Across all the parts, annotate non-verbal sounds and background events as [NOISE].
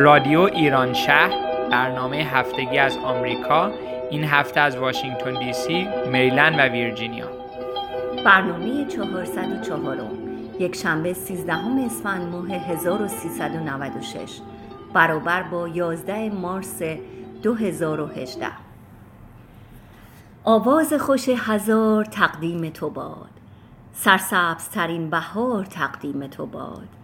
رادیو ایران شهر برنامه هفتگی از آمریکا این هفته از واشنگتن دی سی، مریلند و ویرجینیا. برنامه 404 یک شنبه 13 اسفند ماه 1396 برابر با 11 مارس 2018 آواز خوش هزار تقدیم تو باد سرسبز ترین بهار تقدیم تو باد.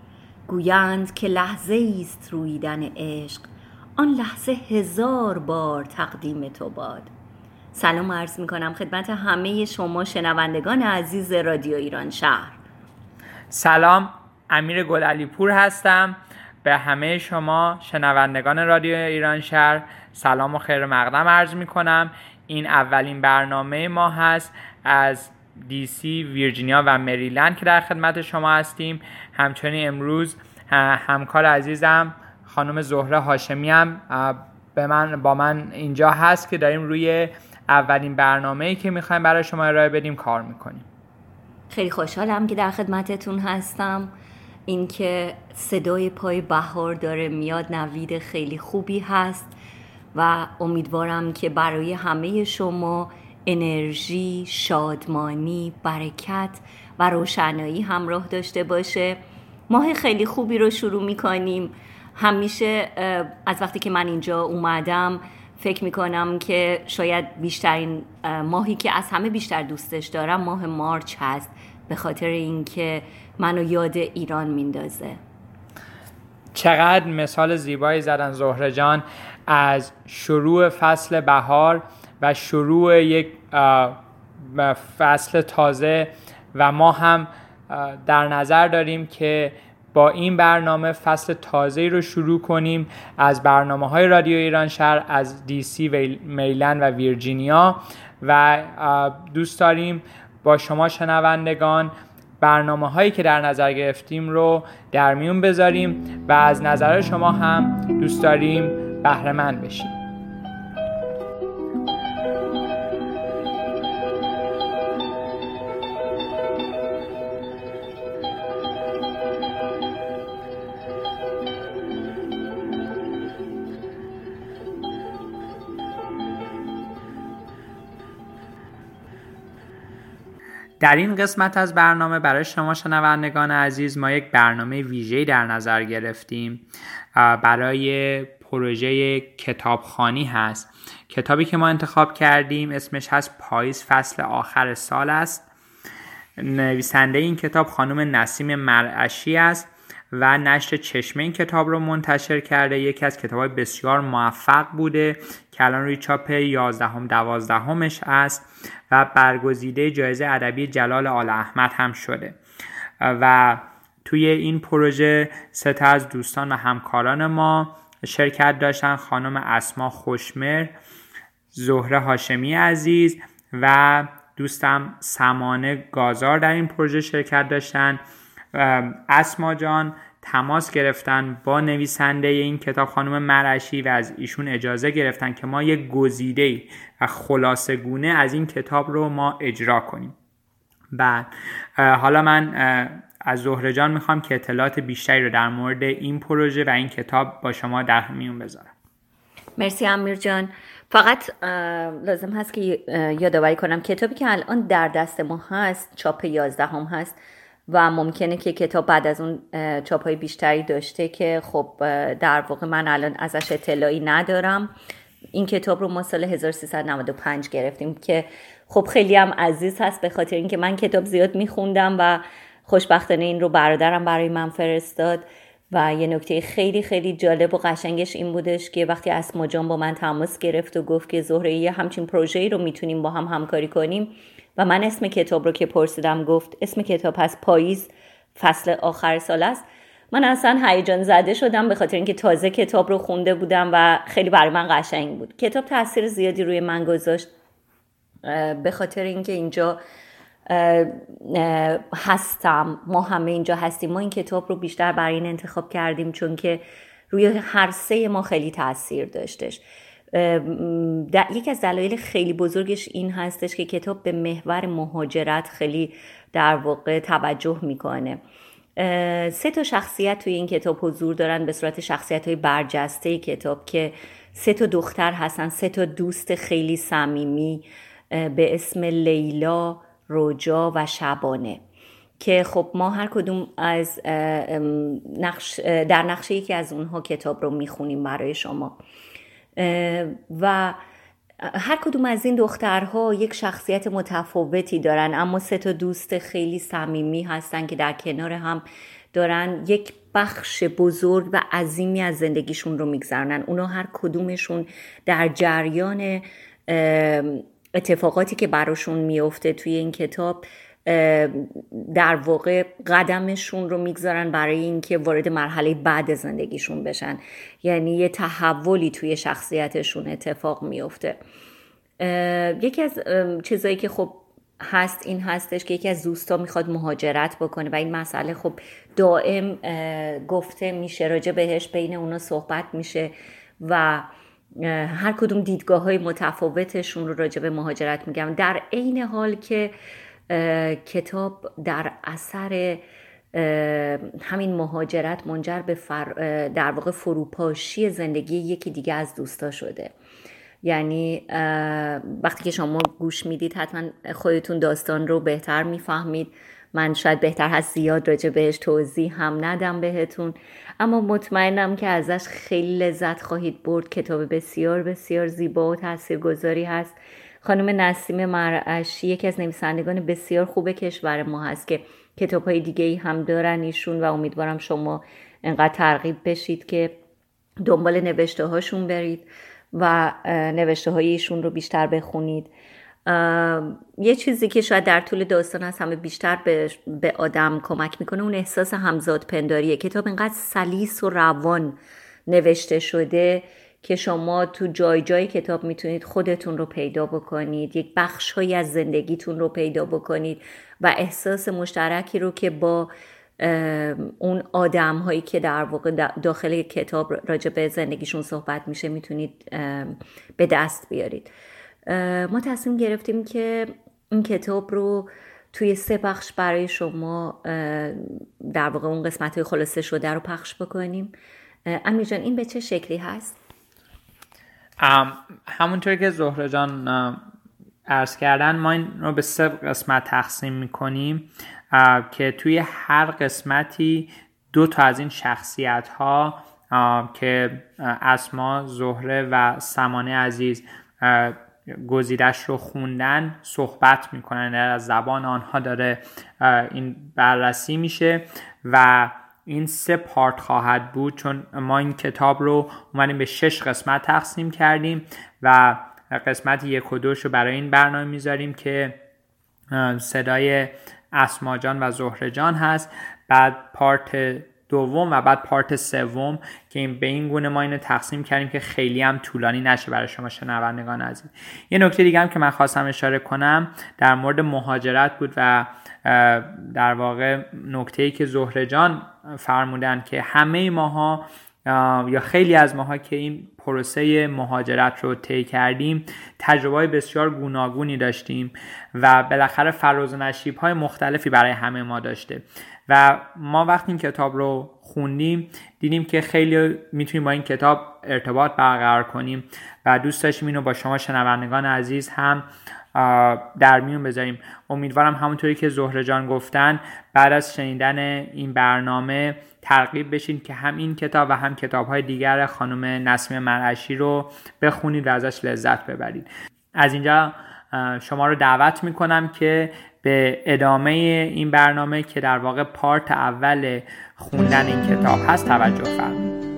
گویند که لحظه است رویدن عشق. آن لحظه هزار بار تقدیم تو باد. سلام عرض می کنم خدمت همه شما شنوندگان عزیز رادیو ایران شهر. سلام امیر گلالی پور هستم. به همه شما شنوندگان رادیو ایران شهر سلام و خیر مقدم عرض می کنم این اولین برنامه ما هست از دی سی، ویرجینیا و مریلند که در خدمت شما هستیم. همچنین امروز همکار عزیزم خانم زهره هاشمی هم به من با من اینجا هست که داریم روی اولین برنامه‌ای که می‌خوایم برای شما ارائه بدیم کار می‌کنیم. خیلی خوشحالم که در خدمتتون هستم. اینکه صدای پای بهار داره میاد نوید خیلی خوبی هست و امیدوارم که برای همه شما انرژی، شادمانی، برکت و روشنایی همراه داشته باشه. ماه خیلی خوبی رو شروع می‌کنیم. همیشه از وقتی که من اینجا اومدم فکر می‌کنم که شاید بیشترین ماهی که از همه بیشتر دوستش دارم ماه مارچ هست به خاطر اینکه منو یاد ایران میندازه. چقدر مثال زیبایی زدن زهره جان. از شروع فصل بهار و شروع یک فصل تازه و ما هم در نظر داریم که با این برنامه فصل تازه رو شروع کنیم. از برنامه های رادیو ایران شهر از دی سی و میلند و ویرجینیا و دوست داریم با شما شنوندگان برنامه هایی که در نظر گرفتیم رو در میون بذاریم و از نظر شما هم دوست داریم بهرهمند بشیم. در این قسمت از برنامه برای شما شنوندگان عزیز ما یک برنامه ویژه در نظر گرفتیم برای پروژه کتابخانی هست. کتابی که ما انتخاب کردیم اسمش هست پاییز فصل آخر سال است. نویسنده این کتاب خانم نسیم مرعشی است. و نشر چشمه این کتاب رو منتشر کرده. یکی از کتاب بسیار موفق بوده. که الان روی چاپ 11 هم 12 همش است و برگزیده جایزه ادبی جلال آل احمد هم شده. و توی این پروژه سه از دوستان و همکاران ما شرکت داشتن. خانم اسما خوشمر زهره هاشمی عزیز و دوستم سمانه گازار در این پروژه شرکت داشتن. اسما جان تماس گرفتن با نویسنده این کتاب خانم مرشی و از ایشون اجازه گرفتن که ما یک گزیده و خلاصه گونه از این کتاب رو ما اجرا کنیم. بعد حالا من از زهره جان می‌خوام که اطلاعات بیشتری رو در مورد این پروژه و این کتاب با شما در میون بذارم. مرسی امیر جان. فقط لازم هست که یادآوری کنم کتابی که الان در دست ما هست چاپ 11 هم هست و ممکنه که کتاب بعد از اون چاپ های بیشتری داشته که خب در واقع من الان ازش اطلاعی ندارم. این کتاب رو ما سال 1395 گرفتیم که خب خیلی هم عزیز هست به خاطر اینکه من کتاب زیاد میخوندم و خوشبختانه این رو برادرم برای من فرستاد و یه نکته خیلی خیلی جالب و قشنگش این بودش که وقتی اسما جان با من تماس گرفت و گفت که زهره یه همچین پروژه‌ای رو می‌تونیم با هم همکاری کنیم و من اسم کتاب رو که پرسیدم گفت اسم کتاب هست پاییز فصل آخر سال است. من اصلا هیجان زده شدم به خاطر اینکه تازه کتاب رو خونده بودم و خیلی برای من قشنگ بود. کتاب تاثیر زیادی روی من گذاشت به خاطر اینکه اینجا هستم. ما همه اینجا هستیم. ما این کتاب رو بیشتر برای این انتخاب کردیم چون که روی هر سه ما خیلی تاثیر داشتش. یکی از دلایل خیلی بزرگش این هستش که کتاب به محور مهاجرت خیلی در واقع توجه می‌کنه. سه تا شخصیت توی این کتاب حضور دارن به صورت شخصیت های برجسته کتاب که سه تا دختر هستن سه تا دوست خیلی صمیمی به اسم لیلا روجا و شبانه. که خب ما هر کدوم از نقش در نقش یکی از اونها کتاب رو می‌خونیم برای شما. و هر کدوم از این دخترها یک شخصیت متفاوتی دارن اما سه تا دوست خیلی صمیمی هستن که در کنار هم دارن یک بخش بزرگ و عظیمی از زندگیشون رو میگذرنن اونا هر کدومشون در جریان اتفاقاتی که براشون میفته توی این کتاب در واقع قدمشون رو می‌گذارن برای اینکه وارد مرحله بعد زندگیشون بشن. یعنی یه تحولی توی شخصیتشون اتفاق میفته یکی از چیزایی که خب هست این هستش که یکی از دوستا می‌خواد مهاجرت بکنه و این مسئله خب دائم گفته میشه راجع بهش بین اونا صحبت میشه و هر کدوم دیدگاه های متفاوتشون رو راجع به مهاجرت میگم در عین حال که کتاب در اثر همین مهاجرت منجر به در واقع فروپاشی زندگی یکی دیگه از دوستا شده. یعنی وقتی که شما گوش می‌دید حتما خودتون داستان رو بهتر می‌فهمید. من شاید بهتر هست زیاد راجع بهش توضیح هم ندم بهتون. اما مطمئنم که ازش خیلی لذت خواهید برد. کتاب بسیار بسیار زیبا و تاثیرگذاری هست. خانم نسیم مرعشی یکی از نویسندگان بسیار خوب کشور ما هست که کتاب های دیگه ای هم دارن ایشون و امیدوارم شما انقدر ترغیب بشید که دنبال نوشته هاشون برید و نوشته های ایشون رو بیشتر بخونید. یه چیزی که شاید در طول داستان از همه بیشتر به, به آدم کمک می‌کنه اون احساس همزاد پنداریه. کتاب اینقدر سلیس و روان نوشته شده که شما تو جای جای کتاب می‌تونید خودتون رو پیدا بکنید یک بخش های از زندگیتون رو پیدا بکنید و احساس مشترکی رو که با اون آدم هایی که در واقع داخل کتاب راجع به زندگیشون صحبت میشه می‌تونید به دست بیارید ما تصمیم گرفتیم که این کتاب رو توی سه بخش برای شما در واقع اون قسمت های خلاصه شده رو پخش بکنیم امیر جان این به چه شکلی هست؟ همونطور که زهره جان ارز کردن ما این رو به سه قسمت تقسیم می‌کنیم که توی هر قسمتی دو تا از این شخصیت ها که اسما زهره و سمانه عزیز گزیدش رو خوندن صحبت می‌کنن از زبان آنها داره این بررسی میشه و این سه پارت خواهد بود چون ما این کتاب رو اومدیم به شش قسمت تقسیم کردیم و قسمت یک و دوش رو برای این برنامه می‌ذاریم که صدای اسماجان و زهرجان هست. بعد پارت دوم و بعد پارت سوم که این به این گونه ما اینو تقسیم کردیم که خیلی هم طولانی نشه برای شما شنوندگان عزیز. یه نکته دیگه هم که من خواستم اشاره کنم در مورد مهاجرت بود و در واقع نکته ای که زهره جان فرمودن که همه ماها یا خیلی از ماها که این پروسه مهاجرت رو طی کردیم تجربه بسیار گوناگونی داشتیم و بالاخره فراز و نشیب های مختلفی برای همه ما داشته. و ما وقتی این کتاب رو خوندیم دیدیم که خیلی می‌تونیم با این کتاب ارتباط برقرار کنیم و دوست داشتیم اینو با شما شنوندگان عزیز هم در میون بذاریم. امیدوارم همونطوری که زهره جان گفتن بعد از شنیدن این برنامه ترغیب بشین که هم این کتاب و هم کتاب های دیگر خانم نسیم مرعشی رو بخونید و ازش لذت ببرید. از اینجا شما رو دعوت می‌کنم که به ادامه این برنامه که در واقع پارت اول خوندن این کتاب هست توجه فرمایید.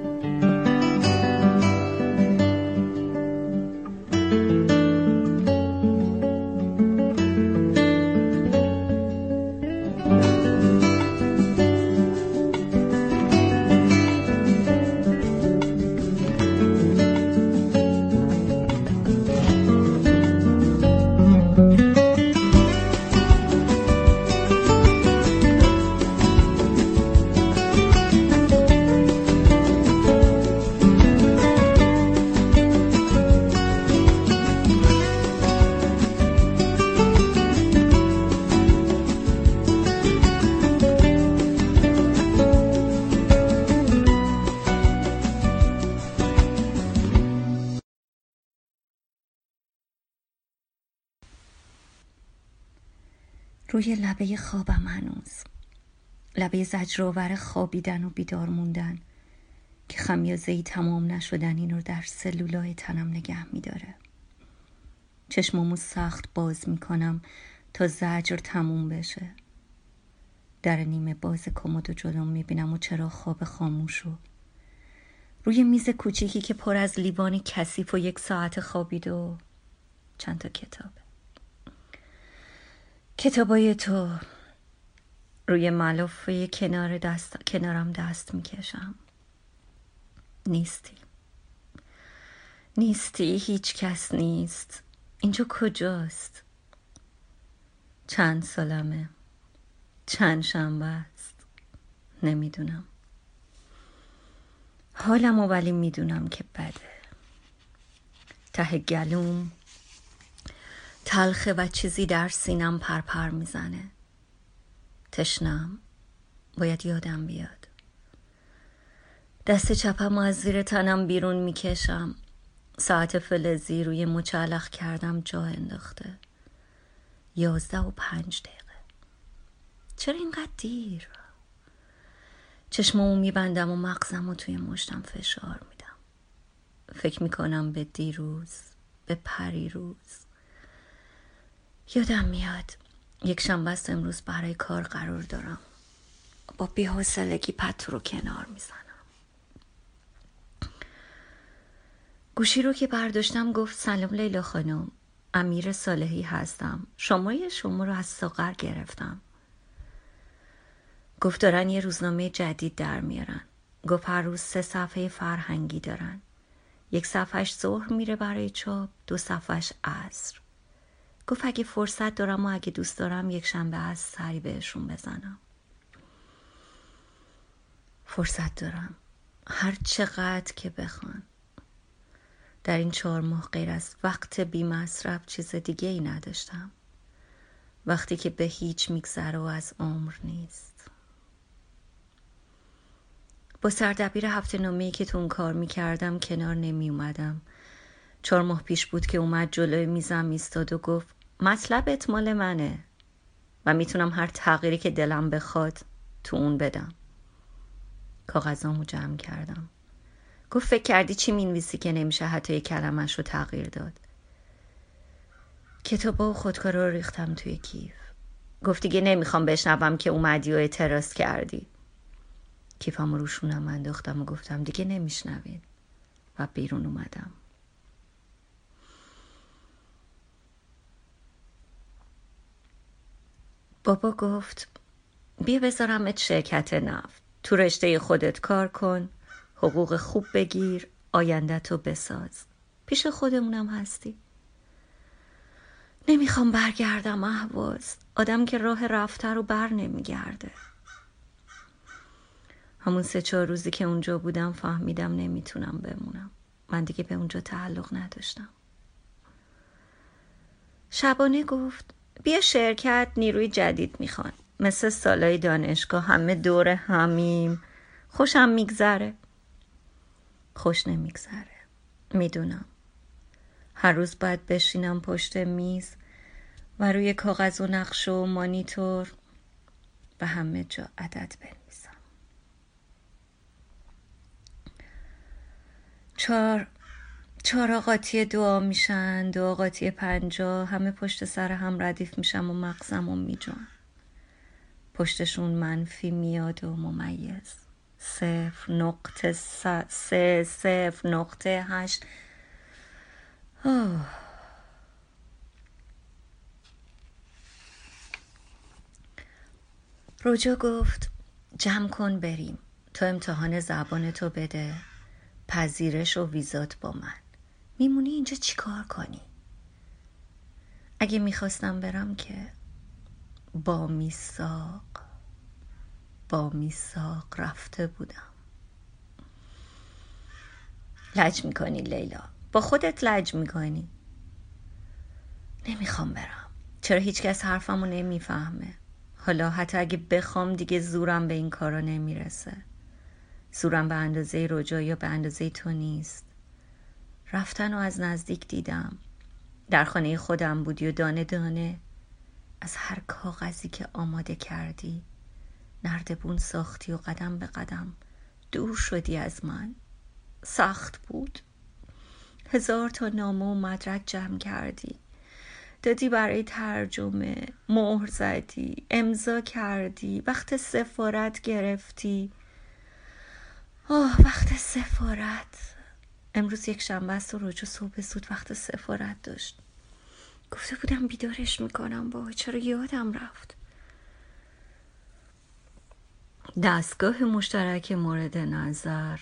روی لبه خوابم هنوز لبه زجرآور خوابیدن و بیدار موندن که خمیازه ای تمام نشدن این رو در سلولای تنم نگه میداره. چشمامو سخت باز می‌کنم تا زجر تموم بشه. در نیمه باز کمد و جلوم می‌بینم و چرا خواب خاموش رو روی میز کوچیکی که پر از لیوان کثیف و یک ساعت خوابید و چند تا کتابه کتابای تو روی ملافه کنار دست کنارم دست می‌کشم. نیستی. نیستی هیچ کس نیست. اینجا کجاست؟ چند سالمه؟ چند شنبه است؟ نمی‌دونم. حالم ولی می‌دونم که بده. ته گلوم تلخه و چیزی در سینم پرپر می‌زنه. تشنم. باید یادم بیاد. دست چپم از زیر تنم بیرون می‌کشم. ساعت فلزی روی مچلق کردم جا انداخته. یازده و پنج دقیقه. چرا اینقدر دیر؟ چشمامو میبندم و مغزم و توی مشتم فشار میدم. فکر می‌کنم به دیروز به پری روز یادم میاد یک شنبه است امروز برای کار قرار دارم. با بیحوصلگی پتو رو کنار می‌زنم. گوشی رو که برداشتم گفت سلام لیلا خانم امیر صالحی هستم. شما شما رو از ساغر گرفتم. گفت دارن یه روزنامه جدید در میارن. گفت هر روز سه صفحه فرهنگی دارن. یک صفحش ظهر میره برای چاپ دو صفحش عصر. گفت اگه فرصت دارم و اگه دوست دارم یک شنبه از سری بهشون بزنم. فرصت دارم. هر چقدر که بخوان. در این چهار ماه غیر از وقت بی مصرف چیز دیگه ای نداشتم. وقتی که به هیچ میگذره و از عمر نیست. با سردبیر هفته نامه که تو اون کار می‌کردم کنار نمی اومدم چهار ماه پیش بود که اومد جلوی میزم ایستاد و گفت مطلبت مال منه و می‌تونم هر تغییری که دلم بخواد تو اون بدم. کاغذامو جمع کردم. گفت فکر کردی چی می‌نویسی که نمیشه حتی یک کلمش رو تغییر داد. کتابا و خودکارا رو ریختم توی کیف. گفت دیگه نمی‌خوام بشنوم که اومدی و اعتراض کردی. کیفم رو روشونم انداختم و گفتم دیگه نمیشنوین. و بیرون اومدم. بابا گفت بیا بذارمت شرکت نفت. تو رشته خودت کار کن حقوق خوب بگیر آینده تو بساز. پیش خودمونم هستی. نمی‌خوام برگردم احواز آدم که راه رفته رو بر نمیگرده. همون سه چهار روزی که اونجا بودم فهمیدم نمی‌تونم بمونم. من دیگه به اونجا تعلق نداشتم. شبانه گفت بیا شرکت نیروی جدید می‌خوان. مثل سالای دانشگاه همه دور همیم. خوشم میگذره. خوش نمیگذره. می‌دونم. هر روز باید بشینم پشت میز و روی کاغذ و نقش و مانیتور و همه جا عدد بنویسم. چهار چهار آقاتی دعا میشن دو آقاتی پنجا همه پشت سر هم ردیف میشم و مغزم و میجون. پشتشون منفی میاد و ممیز. صفر نقطه سه صفر نقطه هشت. اوه. روجا گفت جمع کن بریم. تو امتحان زبان تو بده. پذیرش و ویزات با من. میمونی اینجا چیکار کنی؟ اگه می‌خواستم برم که با میساق با میساق رفته بودم. لج می‌کنی لیلا؟ با خودت لج می‌کنی؟ نمی‌خوام برم. چرا هیچکس حرفمو نمی‌فهمه؟ حالا حتی اگه بخوام دیگه زورم به این کارا نمی‌رسه. زورم به اندازه رجا یا به اندازه تو نیست. رفتن و از نزدیک دیدم. در خانه خودم بودی و دانه دانه. از هر کاغذی که آماده کردی نردبون ساختی و قدم به قدم دور شدی از من. سخت بود. هزار تا نامه و مدرک جمع کردی. دادی برای ترجمه مهر زدی امضا کردی وقت سفارت گرفتی. آه وقت سفارت. امروز یک شنبه است و رجو صبح زود وقت سفارت داشت. گفته بودم بیدارش می‌کنم با چرا یادم رفت؟ دستگاه مشترک مورد نظر.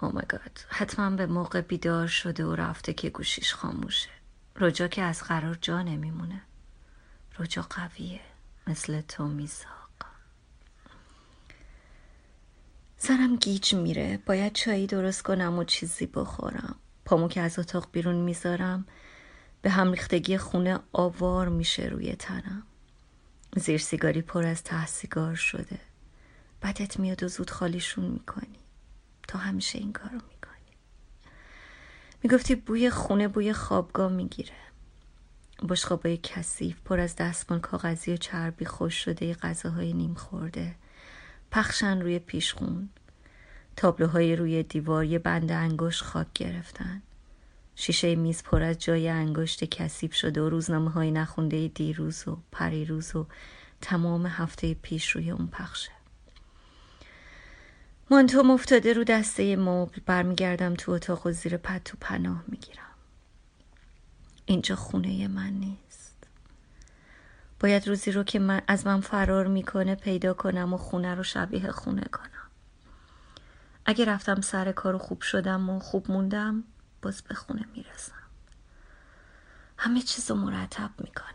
او oh حتما به موقع بیدار شده و رفته که گوشیش خاموشه. رجا که از قرار جا نمیمونه. رجا قویه. مثل تو میزاق زنم گیج میره. باید چایی درست کنم و چیزی بخورم. پامو که از اتاق بیرون می‌ذارم به هم ریختگی خونه آوار میشه روی تنم. زیر سیگاری پر از ته سیگار شده. بدت میاد و زود خالیشون می‌کنی. تا همیشه این کارو می‌کنی. می‌گفتی بوی خونه بوی خوابگاه می‌گیره. بشخابای کثیف پر از دستمان کاغذی و چربی خوش شده غذاهای نیم خورده. پخشن روی پیشخون. تابلوهای روی دیوار یه بند انگشت خاک گرفتن. شیشه میز پر از جای انگشت کثیف شده و روزنامه های نخونده دیروز و پریروز و تمام هفته پیش روی اون پخشه. مانتوم افتاده رو دسته مبل برمیگردم تو اتاق و زیر پتو پناه می‌گیرم. اینجا خونه من نیست. باید روزی رو که من از من فرار می‌کنه پیدا کنم و خونه رو شبیه خونه کنم. اگه رفتم سر کار و خوب شدم و خوب موندم باز به خونه می‌رسم. همه چیز رو مرتب می‌کنم.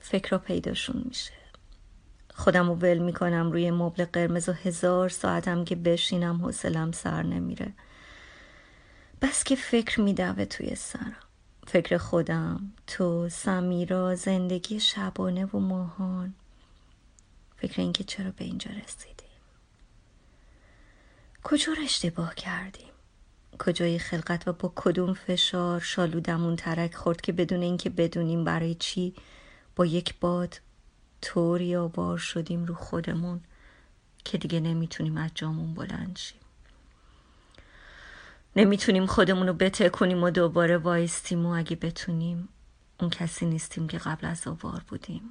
فکر پیداشون میشه. خودم رو ول می‌کنم روی مبل قرمز و هزار ساعتم که بشینم حوصلم سر نمیره. بس که فکر میدوه توی سرم. فکر خودم تو سمیرا زندگی شبانه و ماهان. فکر اینکه چرا به اینجا رسیدیم. کجا اشتباه کردیم؟ کجای خلقت و با کدوم فشار شالودمون ترک خورد که بدون اینکه بدونیم برای چی با یک باد طوری آوار شدیم رو خودمون که دیگه نمی‌تونیم از جامون بلند شیم. نمی‌تونیم خودمون رو بتکنیم و دوباره وایستیم و اگه بتونیم اون کسی نیستیم که قبل از آوار بودیم.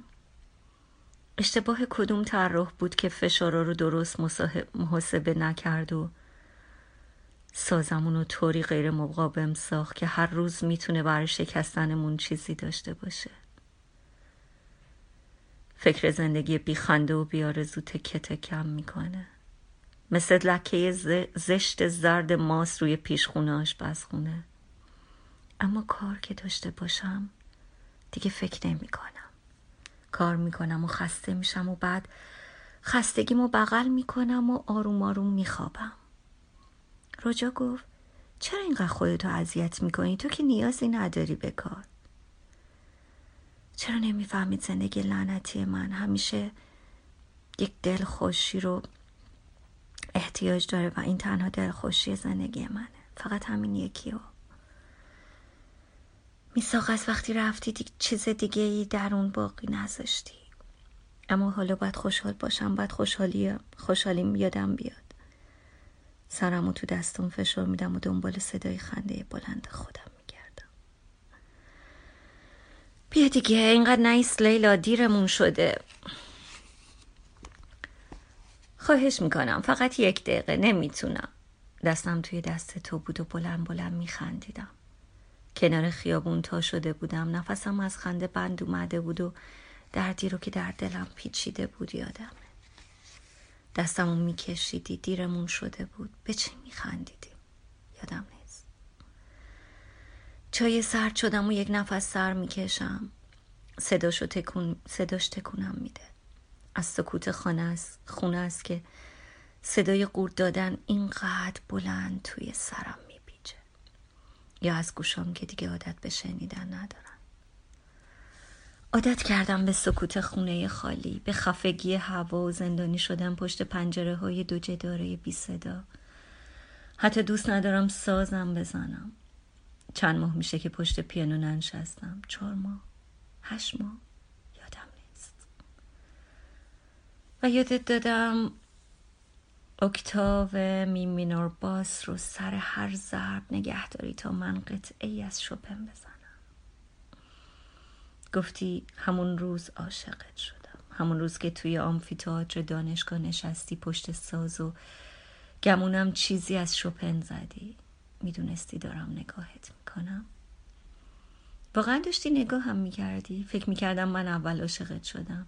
اشتباه کدوم طراح بود که فشارا رو درست محاسبه نکرد و سازمون رو طوری غیر مقاوم ساخت که هر روز می‌تونه برای شکستنمون چیزی داشته باشه. فکر زندگی بیخنده و بیارزو تکه تکم می‌کنه. مثل لکه زشت زرد ماس روی پیشخونه آشپزخونه اما کار که داشته باشم دیگه فکر نمی کنم کار می‌کنم و خسته میشم و بعد خستگیمو بغل می‌کنم و آروم آروم میخوابم. رجا گفت چرا اینقدر خودتو اذیت می‌کنی؟ تو که نیازی نداری به کار. چرا نمی‌فهمید زندگی لعنتی من؟ همیشه یک دل خوشی رو احتیاج داره و این تنها دل خوشی زندگی منه. فقط همین یکی رو میساق از وقتی رفتی دیگه چیز دیگه ای در اون باقی نذاشتی. اما حالا باید خوشحال باشم باید خوشحالی خوشحالیم یادم بیاد. سرمو تو دستم فشار میدم و دنبال صدای خنده بلند خودم میگردم. بیا دیگه اینقدر نیست لیلا دیرمون شده. خواهش می‌کنم. فقط یک دقیقه نمی‌تونم. دستم توی دست تو بود و بلند بلند میخندیدم. کنار خیابون تا شده بودم. نفسم از خنده بند اومده بود و دردی رو که در دلم پیچیده بود یادمه دستمو میکشیدی دیرمون شده بود. به چی میخندیدیم یادم نیست. چای سرد شدم و یک نفس سر می‌کشم. صداشو تکون صداش تکونم میده. از سکوت خانه است خونه است که صدای قورت دادن اینقدر بلند توی سرم یا از گوشام که دیگه عادت به شنیدن ندارن. عادت کردم به سکوت خونه خالی به خفگی هوا و زندانی شدن پشت پنجره های دو جداره بی صدا. حتی دوست ندارم سازم بزنم. چند ماه میشه که پشت پیانو ننشستم. چهار ماه. هشت ماه یادم نیست و یادت دادم اکتاو می مینور باس رو سر هر ضرب نگه داری تا من قطعه از شپن بزنم. گفتی همون روز عاشقت شدم. همون روز که توی آمفیتئاتر دانشگاه نشستی پشت ساز و گمونم چیزی از شپن زدی. می‌دونستی دارم نگاهت می‌کنم. واقعا داشتی هم می‌کردی. فکر می‌کردم من اول عاشقت شدم.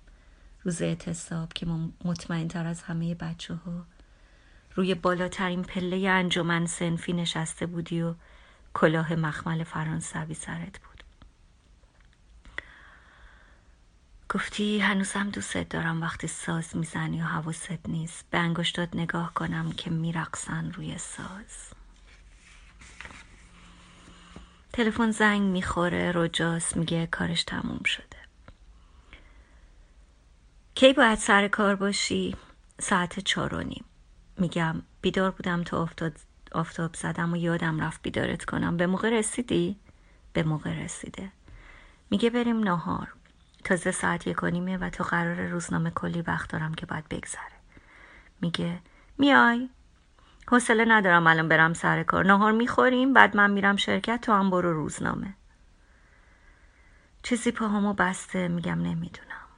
روز اعتصاب که مطمئن تر از همه بچه ها روی بالاترین پله انجمن سنفی نشسته بودی و کلاه مخمل فرانسوی سرت بود. گفتی هنوزم دوستت دارم وقتی ساز می‌زنی و حواست نیست. به انگشتات نگاه کنم که میرقصن روی ساز. تلفن زنگ می‌خوره. رجاس میگه کارش تموم شده. کی باید سر کار باشی؟ ساعت چار و نیم. میگم بیدار بودم تا آفتاب, آفتاب زدم و یادم رفت بیدارت کنم. به موقع رسیدی؟ به موقع رسیده. میگه بریم نهار. تازه ساعت یک و تا قرار روزنامه کلی وقت دارم که باید بگذره. میگه میای. حوصله ندارم الان برم سر کار. نهار می‌خوریم بعد من میرم شرکت تو هم برو روزنامه. چیزی پاهامو بسته میگم نمی‌دونم.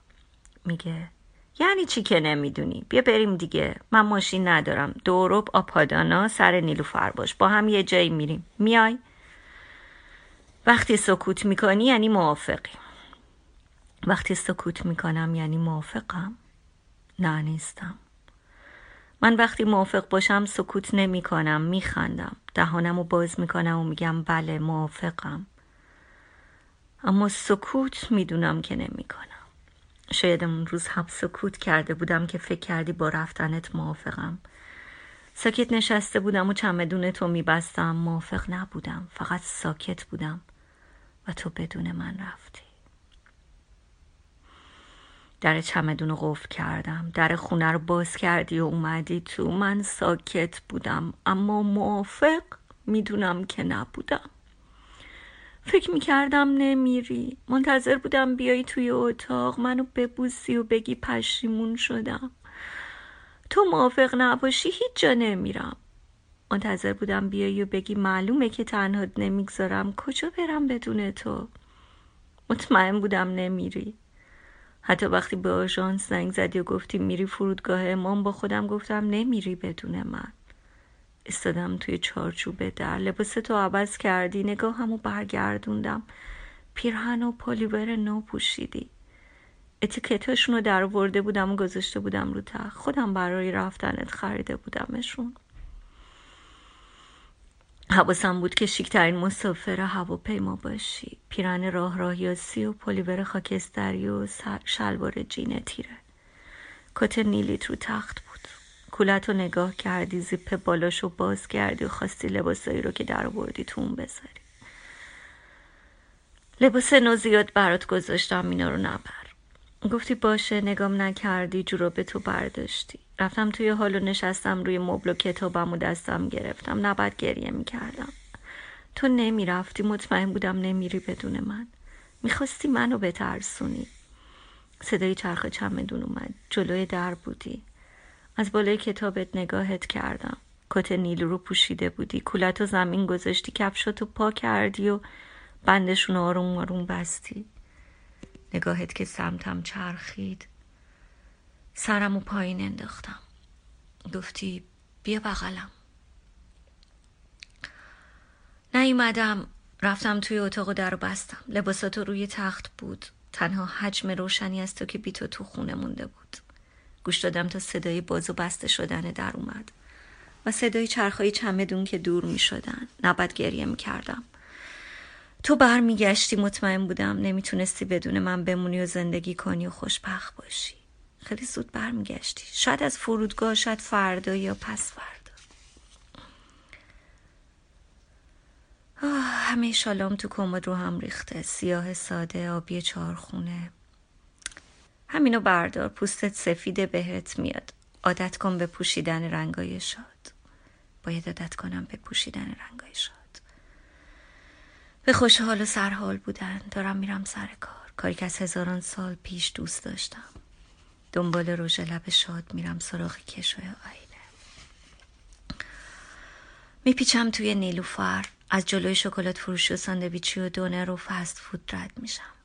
میگه. یعنی چی که نمی‌دونی؟ بیا بریم دیگه. من ماشین ندارم. دوروب آپادانا سر نیلوفر باش با هم یه جایی میریم. میای؟ وقتی سکوت می‌کنی یعنی موافقی. وقتی سکوت می‌کنم یعنی موافقم؟ نه نیستم. من وقتی موافق باشم سکوت نمی کنم می دهانم رو باز می کنم و میگم بله موافقم. اما سکوت می‌دونم که نمی کنم شاید اون روز هم سکوت کرده بودم که فکر کردی با رفتنت موافقم. ساکت نشسته بودم و چمدون تو میبستم. موافق نبودم. فقط ساکت بودم و تو بدون من رفتی. در چمدون رو قفل کردم. در خونه رو باز کردی و اومدی تو. من ساکت بودم. اما موافق می‌دونم که نبودم. فکر می‌کردم نمیری. منتظر بودم بیای توی اتاق منو ببوسی و بگی پشیمون شدم. تو موافق نباشی هیچ جا نمیرم. منتظر بودم بیای و بگی معلومه که تنهات نمی‌گذارم کجا برم بدون تو؟ مطمئن بودم نمیری. حتی وقتی به آژانس زنگ زدی و گفتی میری فرودگاه امام با خودم گفتم نمیری بدون من. استادم توی چارچوبه در. لباس تو عوض کردی. نگاه همو برگردوندم. پیرهن و پالیور نو پوشیدی. اتیکتاشون رو در ورده بودم و گذاشته بودم رو تخت خودم برای رفتنت خریده بودمشون. حواسم بود که شیکترین مسافر هواپیما باشی. پیرن راه راهیاسی و پلیور خاکستری و شلوار جین تیره. کت نیلیت رو تخت بود. کولت رو نگاه کردی زیپ بالاشو باز کردی و خواستی لباسایی رو که در بردی تو اون بذاری. لباس نو زیاد برات گذاشتم اینا رو نبر. گفتی باشه نگام نکردی به تو برداشتی. رفتم توی حال و نشستم روی مبل و کتابم و دستم گرفتم. نباید گریه می‌کردم. تو نمی‌رفتی مطمئن بودم نمیری بدون من. می‌خواستی منو بترسونی. صدای چرخ چمدون اومد. جلوی در بودی. از بالای کتابت نگاهت کردم. کت نیل رو پوشیده بودی. کولت و زمین گذاشتی کفشاتو پا کردی و بندشون آروم آروم بستی. نگاهت که سمتم چرخید. سرم و پایین انداختم. گفتی بیا بغلم. نیومدم. رفتم توی اتاق و در بستم. لباساتو روی تخت بود. تنها حجم روشنی از تو که بی تو تو خونه مونده بود. گوش دادم تا صدای باز و بسته شدن در اومد و صدای چرخهای چمدون که دور می شدن نبد گریه می کردم تو برمیگشتی مطمئن بودم نمی‌تونستی بدون من بمونی و زندگی کنی و خوشبخت باشی. خیلی زود برمیگشتی. شاید از فرودگاه شاید فردا یا پس فردا. همه شالام تو کمد رو هم ریخته. سیاه ساده آبی چهارخونه. همینو بردار پوستت سفیده بهت میاد. عادت کن به پوشیدن رنگای شاد. باید عادت کنم به پوشیدن رنگای شاد. به خوشحال و سرحال بودن. دارم میرم سر کار. کاری که از هزاران سال پیش دوست داشتم. دنبال روژ لب شاد میرم سراغ کشوی آینه. میپیچم توی نیلوفر. از جلوی شکلات فروش و ساندویچی و دونر و فست فود رد میشم.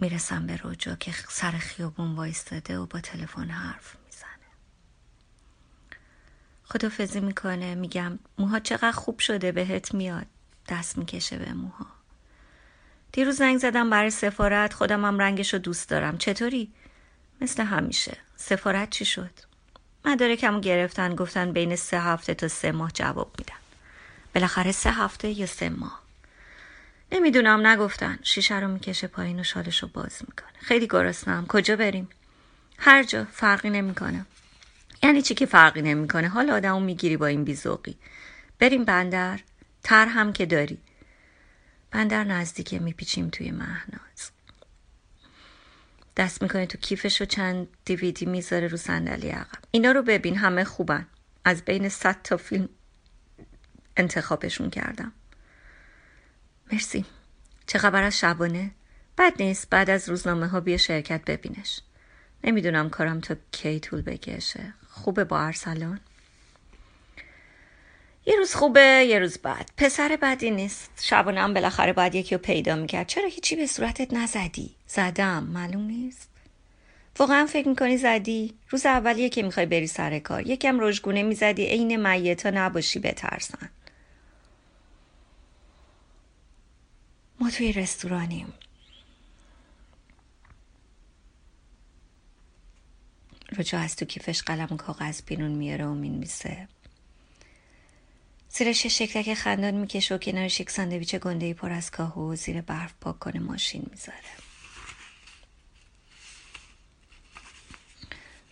می‌رسم به روجا که سر خیابون وایستاده و با تلفن حرف می‌زنه. خدافزی می‌کنه. میگم موها چقدر خوب شده بهت میاد. دست می‌کشه به موها. دیروز زنگ زدم برای سفارت. خودم هم رنگش رو دوست دارم. چطوری؟ مثل همیشه. سفارت چی شد؟ مدارکمو گرفتن گفتن بین سه هفته تا سه ماه جواب میدن. بالاخره سه هفته یا سه ماه. نمی‌دونم نگفتن. شیشه رو می‌کشه پایین و شالش رو باز می‌کنه. خیلی گرسنم کجا بریم؟ هر جا. فرقی نمی‌کنه. یعنی چی که فرقی نمی‌کنه؟ حال آدمو می‌گیری با این بیزوقی بریم بندر. تر هم که داری. بندر نزدیکه. میپیچیم توی مهناز. دست می‌کنه تو کیفش و چند دیویدی می‌ذاره رو صندلی عقب. اینا رو ببین. همه خوبن. از بین صد تا فیلم انتخابشون کردم. مرسی. چه خبر از شبانه؟ بد نیست بعد از روزنامه ها بیا شرکت ببینش. نمی‌دونم کارم تا کی طول بکشه. خوبه با ارسلان؟ یه روز خوبه یه روز بد. پسر بدی نیست. شبانه هم بالاخره باید یکی رو پیدا می‌کرد. چرا هیچی به صورتت نزدی؟ زدم. معلوم نیست. واقعا فکر می‌کنی زدی؟ روز اولیه که می‌خوای بری سر کار. یکم رژگونه می‌زدی. عین میتا نباشی بترسن. ما توی رستورانیم. رجا از تو کیفش قلم و کاغذ بیرون میاره و می‌نویسه. زیرش شکلک خندان می‌کشه و کنارش یک ساندویچ گنده پر از کاهو و زیر برف پاک کنه ماشین می‌ذاره.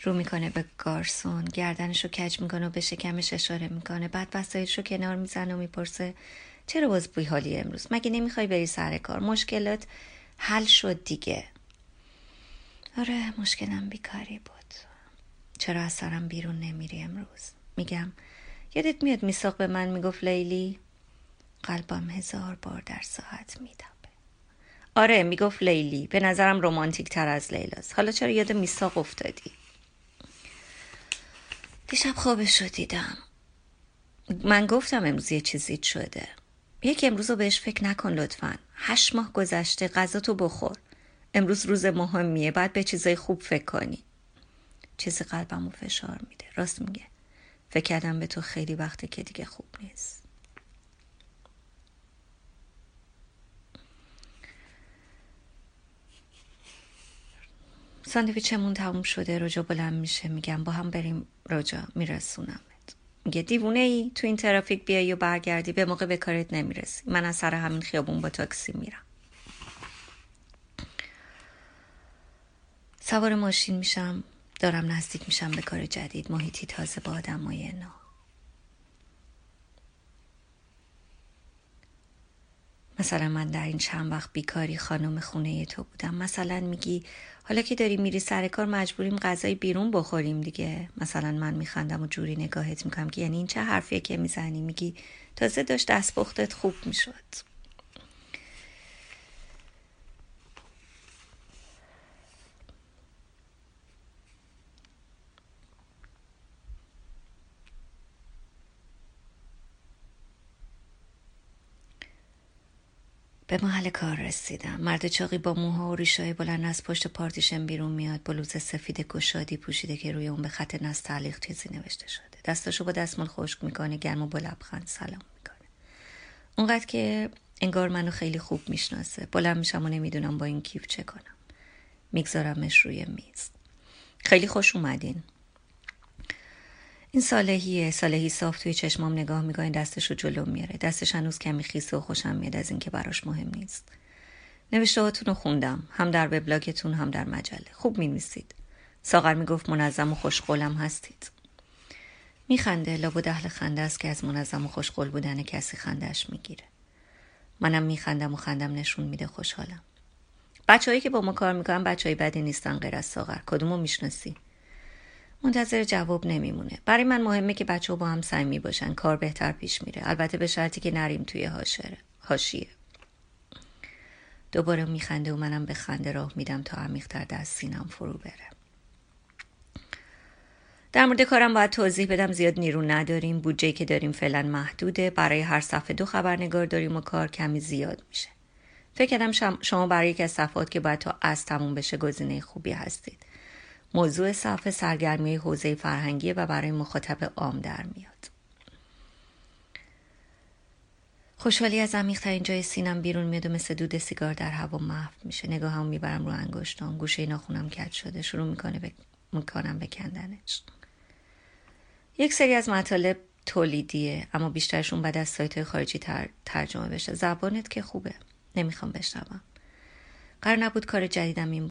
رو می‌کنه به گارسون گردنش رو کج می‌کنه و به شکمش اشاره می‌کنه. بعد وسایلش رو کنار می‌زنه و می‌پرسه چرا باز بوی حالی امروز؟ مگه نمی‌خوای بری سر کار؟ مشکلات حل شد دیگه. آره مشکلم بیکاری بود. چرا از سرم بیرون نمیری امروز؟ میگم یادت میاد میساق به من می‌گفت لیلی؟ قلبم هزار بار در ساعت میدبه آره می‌گفت لیلی. به نظرم رومانتیک تر از لیلاست. حالا چرا یاد میساق افتادی؟ دیشب خوابش رو دیدم. من گفتم امروز یه چیزی شده. یک امروز رو بهش فکر نکن لطفا. هشت ماه گذشته غذا تو بخور. امروز روز مهمیه بعد به چیزای خوب فکر کنی. چیزی قلبم رو فشار میده. راست میگه. فکر کردم به تو خیلی وقته که دیگه خوب نیست. ساندویچمون تموم شده. رجا بلند میشه. میگم با هم بریم رجا میرسونم. میگه دیوونه ای تو این ترافیک بیای و برگردی به موقع به کارت نمی‌رسی. من از سر همین خیابون با تاکسی میرم. سوار ماشین میشم دارم نزدیک میشم به کار جدید. محیطی تازه با آدم نو. مثلا من در این چند وقت بیکاری خانم خونه تو بودم. مثلا میگی حالا که داری میری سر کار مجبوریم غذای بیرون بخوریم دیگه. مثلا من میخندم و جوری نگاهت می‌کنم که یعنی این چه حرفیه که می‌زنی؟ میگی تازه داشت دست خوب می‌شد. به محل کار رسیدم. مرد چاقی با موها و ریشای بلند از پشت پارتیشن بیرون میاد. بلوز سفید گشادی پوشیده که روی اون به خط نست تعلیق چیزی نوشته شده. دستاشو با دستمال خشک می‌کنه گرم و با لبخند سلام می‌کنه. اونقدر که انگار منو خیلی خوب می‌شناسه. بلند میشم و نمی‌دونم با این کیف چه کنم. میگذارمش روی میز. خیلی خوش اومدین. این صالحیه صالحی صاف توی چشمام نگاه می‌کنه دستش رو جلو میاره. دستش هنوز کمی خیسه و خوشم میاد از اینکه براش مهم نیست. نوشته رو خوندم. هم در وبلاگتون هم در مجله. خوب می‌نویسید. ساغر می‌گفت منظم و خوشقولم هستید. میخنده. لابد اهل خنده است که از منظم و خوشقول بودن کسی خندهش می‌گیره. منم میخندم و خندم نشون میده خوشحالم. بچههایی که با ما کار می‌کنن بچه های بدی نیستن غیر از ساغر. کدومو می‌شناسی؟ منتظر جواب نمیمونه. برای من مهمه که بچه با هم صمیمی باشن. کار بهتر پیش میره. البته به شرطی که نریم توی حاشیه. دوباره میخنده و منم به خنده راه میدم تا عمیقتر دست سینم فرو بره. در مورد کارم باید توضیح بدم. زیاد نیرو نداریم. بودجه که داریم فعلا محدوده. برای هر صفحه دو خبرنگار داریم و کار کمی زیاد میشه. فکر کردم شما برای یک از صفحات که باید تا از تموم بشه گزینه خوبی هستید. موضوع صفحه سرگرمی حوزه فرهنگی و برای مخاطب عام در میاد. خوشحالی از عمیقترین جای سینم بیرون میاد و مثل دود سیگار در هوا محو میشه. نگاهم می‌برم رو انگشتان. گوشه ناخونم کج شده. شروع می‌کنه ب... می‌کنم به کندنش. یک سری از مطالب تولیدیه اما بیشترشون بعد از سایت خارجی تر... ترجمه بشه. زبانت که خوبه. نمی‌خوام بشنوم. قرار نبود کار جدیدم این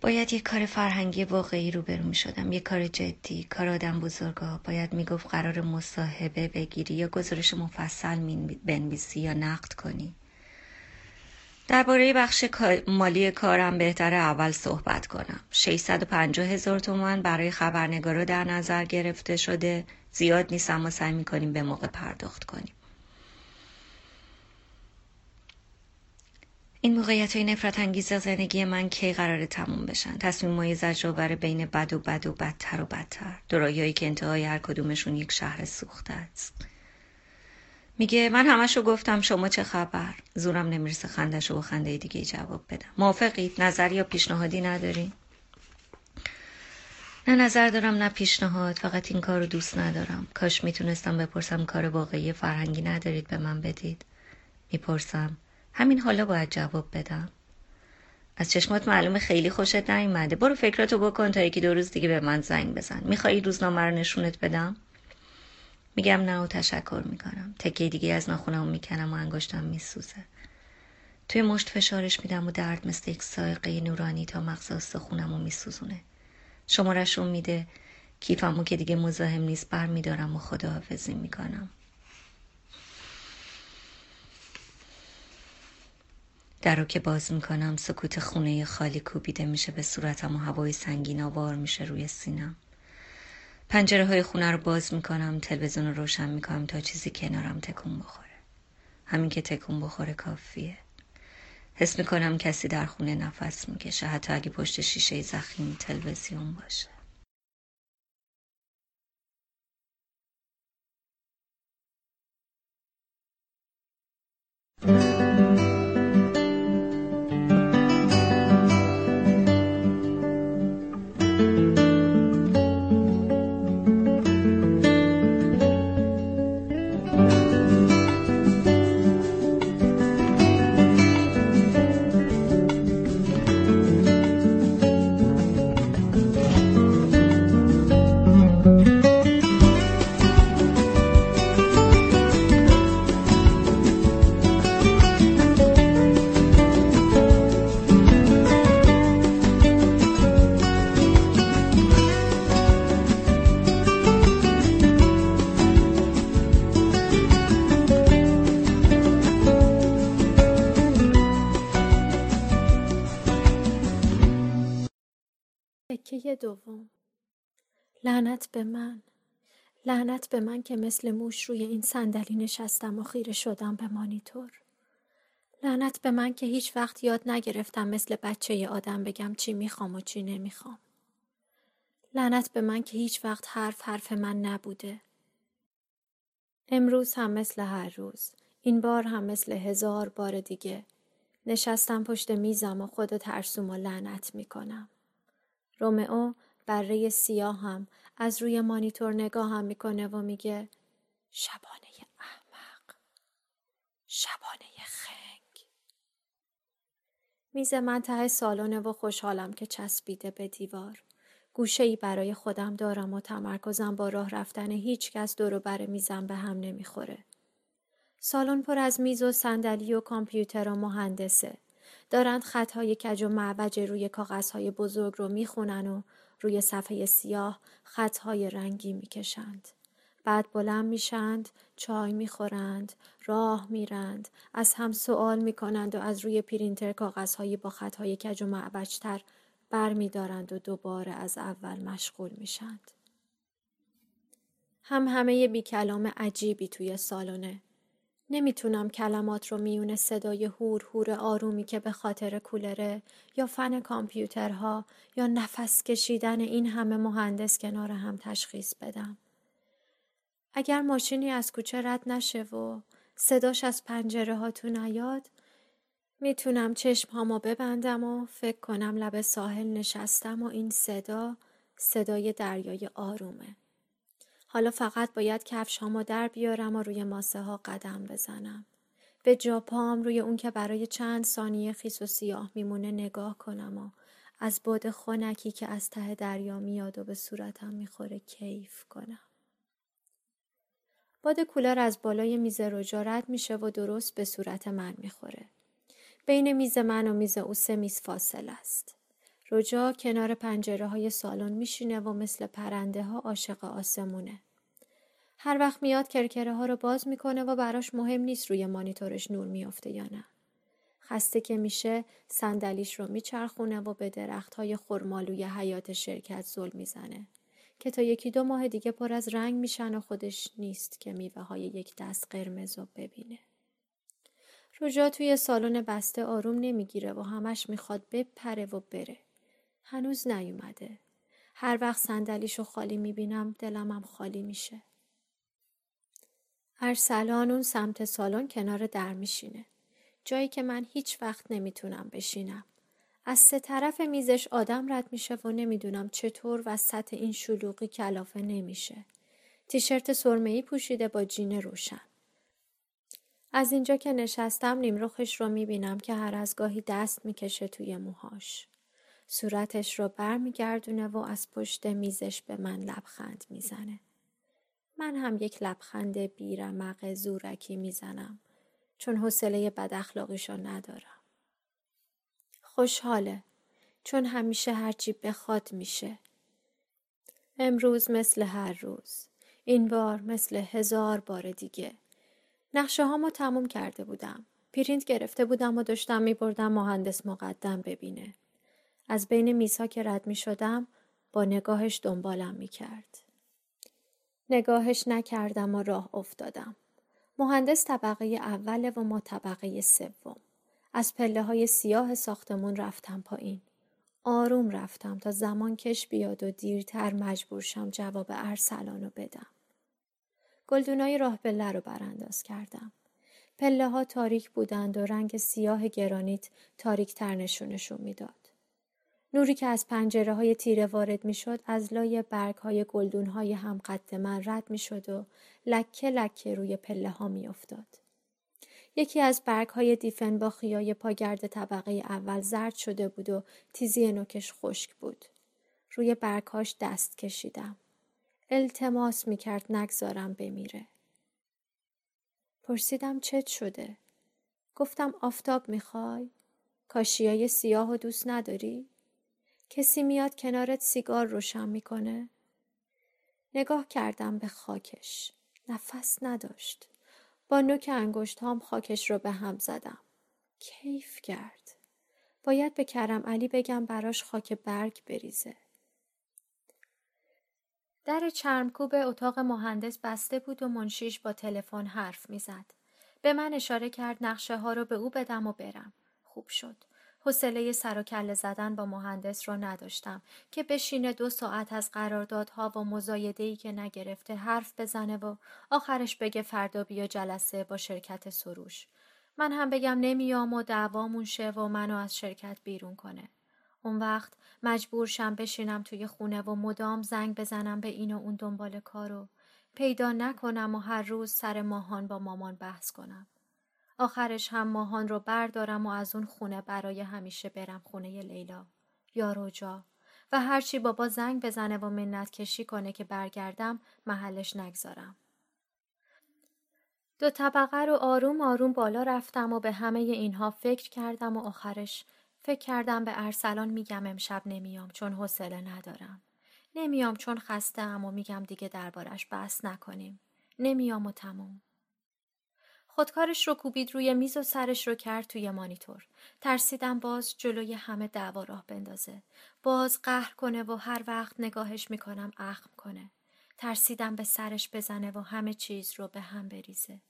باید یک کار فرهنگی واقعی روبرو می شدم یک کار جدی کار آدم بزرگا. باید می‌گفت قرار مصاحبه بگیری یا گزارش مفصل بنویسی یا نقد کنی. درباره بخش مالی کارم بهتر اول صحبت کنم. 650 هزار تومان برای خبرنگارا در نظر گرفته شده. زیاد نیست اما سعی می‌کنیم به موقع پرداخت کنیم. این موقعیت های نفرت انگیز زندگی من کی قراره تموم بشن؟ تصمیم های زجرآور بین بد و بد و بدتر و بدتر. دورایی که انتهای هر کدومشون یک شهر سوخته است. میگه من همشو گفتم شما چه خبر؟ زورم نمی‌رسه خندش و خنده دیگه جواب بدم موافقید؟ نظر یا پیشنهادی نداری؟ نه نظر دارم نه پیشنهاد. فقط این کار رو دوست ندارم. کاش می‌تونستم بپرسم کار واقعی فرهنگی ندارید؟ به من بدید. می‌پرسم. همین حالا باید جواب بدم. از چشمات معلومه خیلی خوشت نیومده. برو فکراتو بکن تا یکی دو روز دیگه به من زنگ بزن. میخوایی روزنامه رو نشونت بدم؟ میگم نه و تشکر می‌کنم. تکه دیگه از ناخونمو می‌کنم و انگشتم میسوزه. توی مشت فشارش میدم و درد مثل یک سایقه نورانی تا مغز استخونمو میسوزونه. شمارش میده. کیفمو که دیگه مزاحم نیست بر میدارم و خداحافظی می‌کنم. در رو که باز می‌کنم سکوت خونه خالی کوبیده میشه به صورتم و هوای سنگین آوار میشه روی سینم. پنجره های خونه رو باز می‌کنم تلویزیون رو روشن می‌کنم تا چیزی کنارم تکون بخوره. همین که تکون بخوره کافیه. حس می‌کنم کسی در خونه نفس می‌کشه حتی اگه پشت شیشه زخیم تلویزیون باشه. لعنت به من. لعنت به من که مثل موش روی این صندلی نشستم و خیره شدم به مانیتور. لعنت به من که هیچ وقت یاد نگرفتم مثل بچه آدم بگم چی می‌خوام و چی نمی‌خوام. لعنت به من که هیچ وقت حرف حرف من نبوده. امروز هم مثل هر روز این بار هم مثل هزار بار دیگه نشستم پشت میزم و خود ترسوم و لعنت می‌کنم. رومئو بره سیاهم از روی مانیتور نگاهم می‌کنه و میگه شبانه احمق شبانه خنگ میز من ته سالونه و خوشحالم که چسبیده به دیوار گوشه ای برای خودم دارم و تمرکزم با راه رفتن هیچ کس دور بر میزم به هم نمی‌خوره. سالن پر از میز و صندلی و کامپیوتر و مهندسه. دارند خطهای کج و معوج روی کاغذهای بزرگ رو می‌خونن و روی صفحه سیاه خطهای رنگی می‌کشند. بعد بلند میشند چای می‌خورند راه میرند از هم سوال می‌کنند و از روی پرینتر کاغذهایی با خطهای کج و معوجتر بر می و دوباره از اول مشغول میشند. هم همه بی کلام عجیبی توی سالونه. نمی‌تونم کلمات رو میونه صدای هور هور آرومی که به خاطر کولره یا فن کامپیوترها یا نفس کشیدن این همه مهندس کنار هم تشخیص بدم. اگر ماشینی از کوچه رد نشه و صداش از پنجره ها تو نیاد می‌تونم چشم هامو ببندم و فکر کنم لب ساحل نشستم و این صدا صدای دریای آرومه. حالا فقط باید کفش هامو در بیارم و روی ماسه ها قدم بزنم. به جا پام روی اون که برای چند ثانیه خیس و سیاه میمونه نگاه کنم و از باد خنکی که از ته دریا میاد و به صورتم می‌خوره کیف کنم. باد کولر از بالای میز رجا رد میشه و درست به صورت من می‌خوره. بین میز من و میز او سه میز فاصل است. رجا کنار پنجره های سالن میشینه و مثل پرنده ها عاشق آسمونه. هر وقت میاد کرکره ها رو باز می‌کنه و براش مهم نیست روی مانیتورش نور میافته یا نه. خسته که میشه صندلیش رو میچرخونه و به درخت های خرمالوی حیات شرکت زل می‌زنه که تا یکی دو ماه دیگه پر از رنگ میشن و خودش نیست که میوه های یک دست قرمز رو ببینه. رجا توی سالن بسته آروم نمی‌گیره و همش می‌خواد بپره و بره. هنوز نیومده. هر وقت صندلیشو خالی می‌بینم دلمم خالی میشه. ارسلان اون سمت سالن کنار در میشینه. جایی که من هیچ وقت نمی‌تونم بشینم. از سه طرف میزش آدم رد میشه و نمی‌دونم چطور وسط این شلوغی کلافه نمیشه. تیشرت سرمه‌ای پوشیده با جین روشن. از اینجا که نشستم نیمروخش رو می‌بینم که هر از گاهی دست می‌کشه توی موهاش. صورتش رو برمیگردونه و از پشت میزش به من لبخند می‌زنه. من هم یک لبخند بیرمق زورکی می‌زنم چون حوصله بد اخلاقیشو ندارم. خوشحاله چون همیشه هرچی بخواد میشه. امروز مثل هر روز. این بار مثل هزار بار دیگه. نقشه هامو تموم کرده بودم. پرینت گرفته بودم و داشتم می بردم مهندس مقدم ببینه. از بین میزها که رد می شدم با نگاهش دنبالم می کرد. نگاهش نکردم و راه افتادم. مهندس طبقه اوله و ما طبقه سوم. از پله های سیاه ساختمون رفتم پایین. آروم رفتم تا زمان کش بیاد و دیرتر مجبور شم جواب ارسلانو بدم. گلدونای راه پله رو برانداز کردم. پله ها تاریک بودند و رنگ سیاه گرانیت تاریک تر نشونشون می‌داد. نوری که از پنجره های تیره وارد می شد از لای برگ های گلدون های هم قد من رد می شد و لکه لکه روی پله ها می افتاد. یکی از برگ های دیفن با خیای پاگرد طبقه اول زرد شده بود و تیزی نوکش خشک بود. روی برگهاش دست کشیدم. التماس می کرد نگذارم بمیره. پرسیدم چت شده؟ گفتم آفتاب می‌خوای؟ کاشیای سیاه و دوست نداری؟ کسی میاد کنارت سیگار روشن می‌کنه؟ نگاه کردم به خاکش. نفس نداشت. با نوک انگشت هم خاکش رو به هم زدم. کیف کرد. باید به کرم علی بگم براش خاک برگ بریزه. در چرمکوب اتاق مهندس بسته بود و منشیش با تلفن حرف می‌زد. به من اشاره کرد نقشه ها رو به او بدم و برم. خوب شد. حوصله سر و کله زدن با مهندس رو نداشتم که بشینه دو ساعت از قراردادها و مزایده‌ای که نگرفته حرف بزنه و آخرش بگه فردا بیا جلسه با شرکت سروش. من هم بگم نمیام و دعوامون شه و منو از شرکت بیرون کنه. اون وقت مجبور شم بشینم توی خونه و مدام زنگ بزنم به این و اون دنبال کارو پیدا نکنم و هر روز سر ماهان با مامان بحث کنم. آخرش هم ماهان رو بردارم و از اون خونه برای همیشه برم خونه لیلا یا روجا و هرچی بابا زنگ بزنه و منت کشی کنه که برگردم محلش نگذارم. دو طبقه رو آروم آروم بالا رفتم و به همه اینها فکر کردم و آخرش فکر کردم به ارسلان میگم امشب نمیام چون حوصله ندارم. نمیام چون خسته ام و میگم دیگه دربارش بحث نکنیم. نمیام و تموم. خودکارش رو کوبید روی میز و سرش رو کرد توی مانیتور. ترسیدم باز جلوی همه دعوا راه بندازه. باز قهر کنه و هر وقت نگاهش می‌کنم اخم کنه. ترسیدم به سرش بزنه و همه چیز رو به هم بریزه.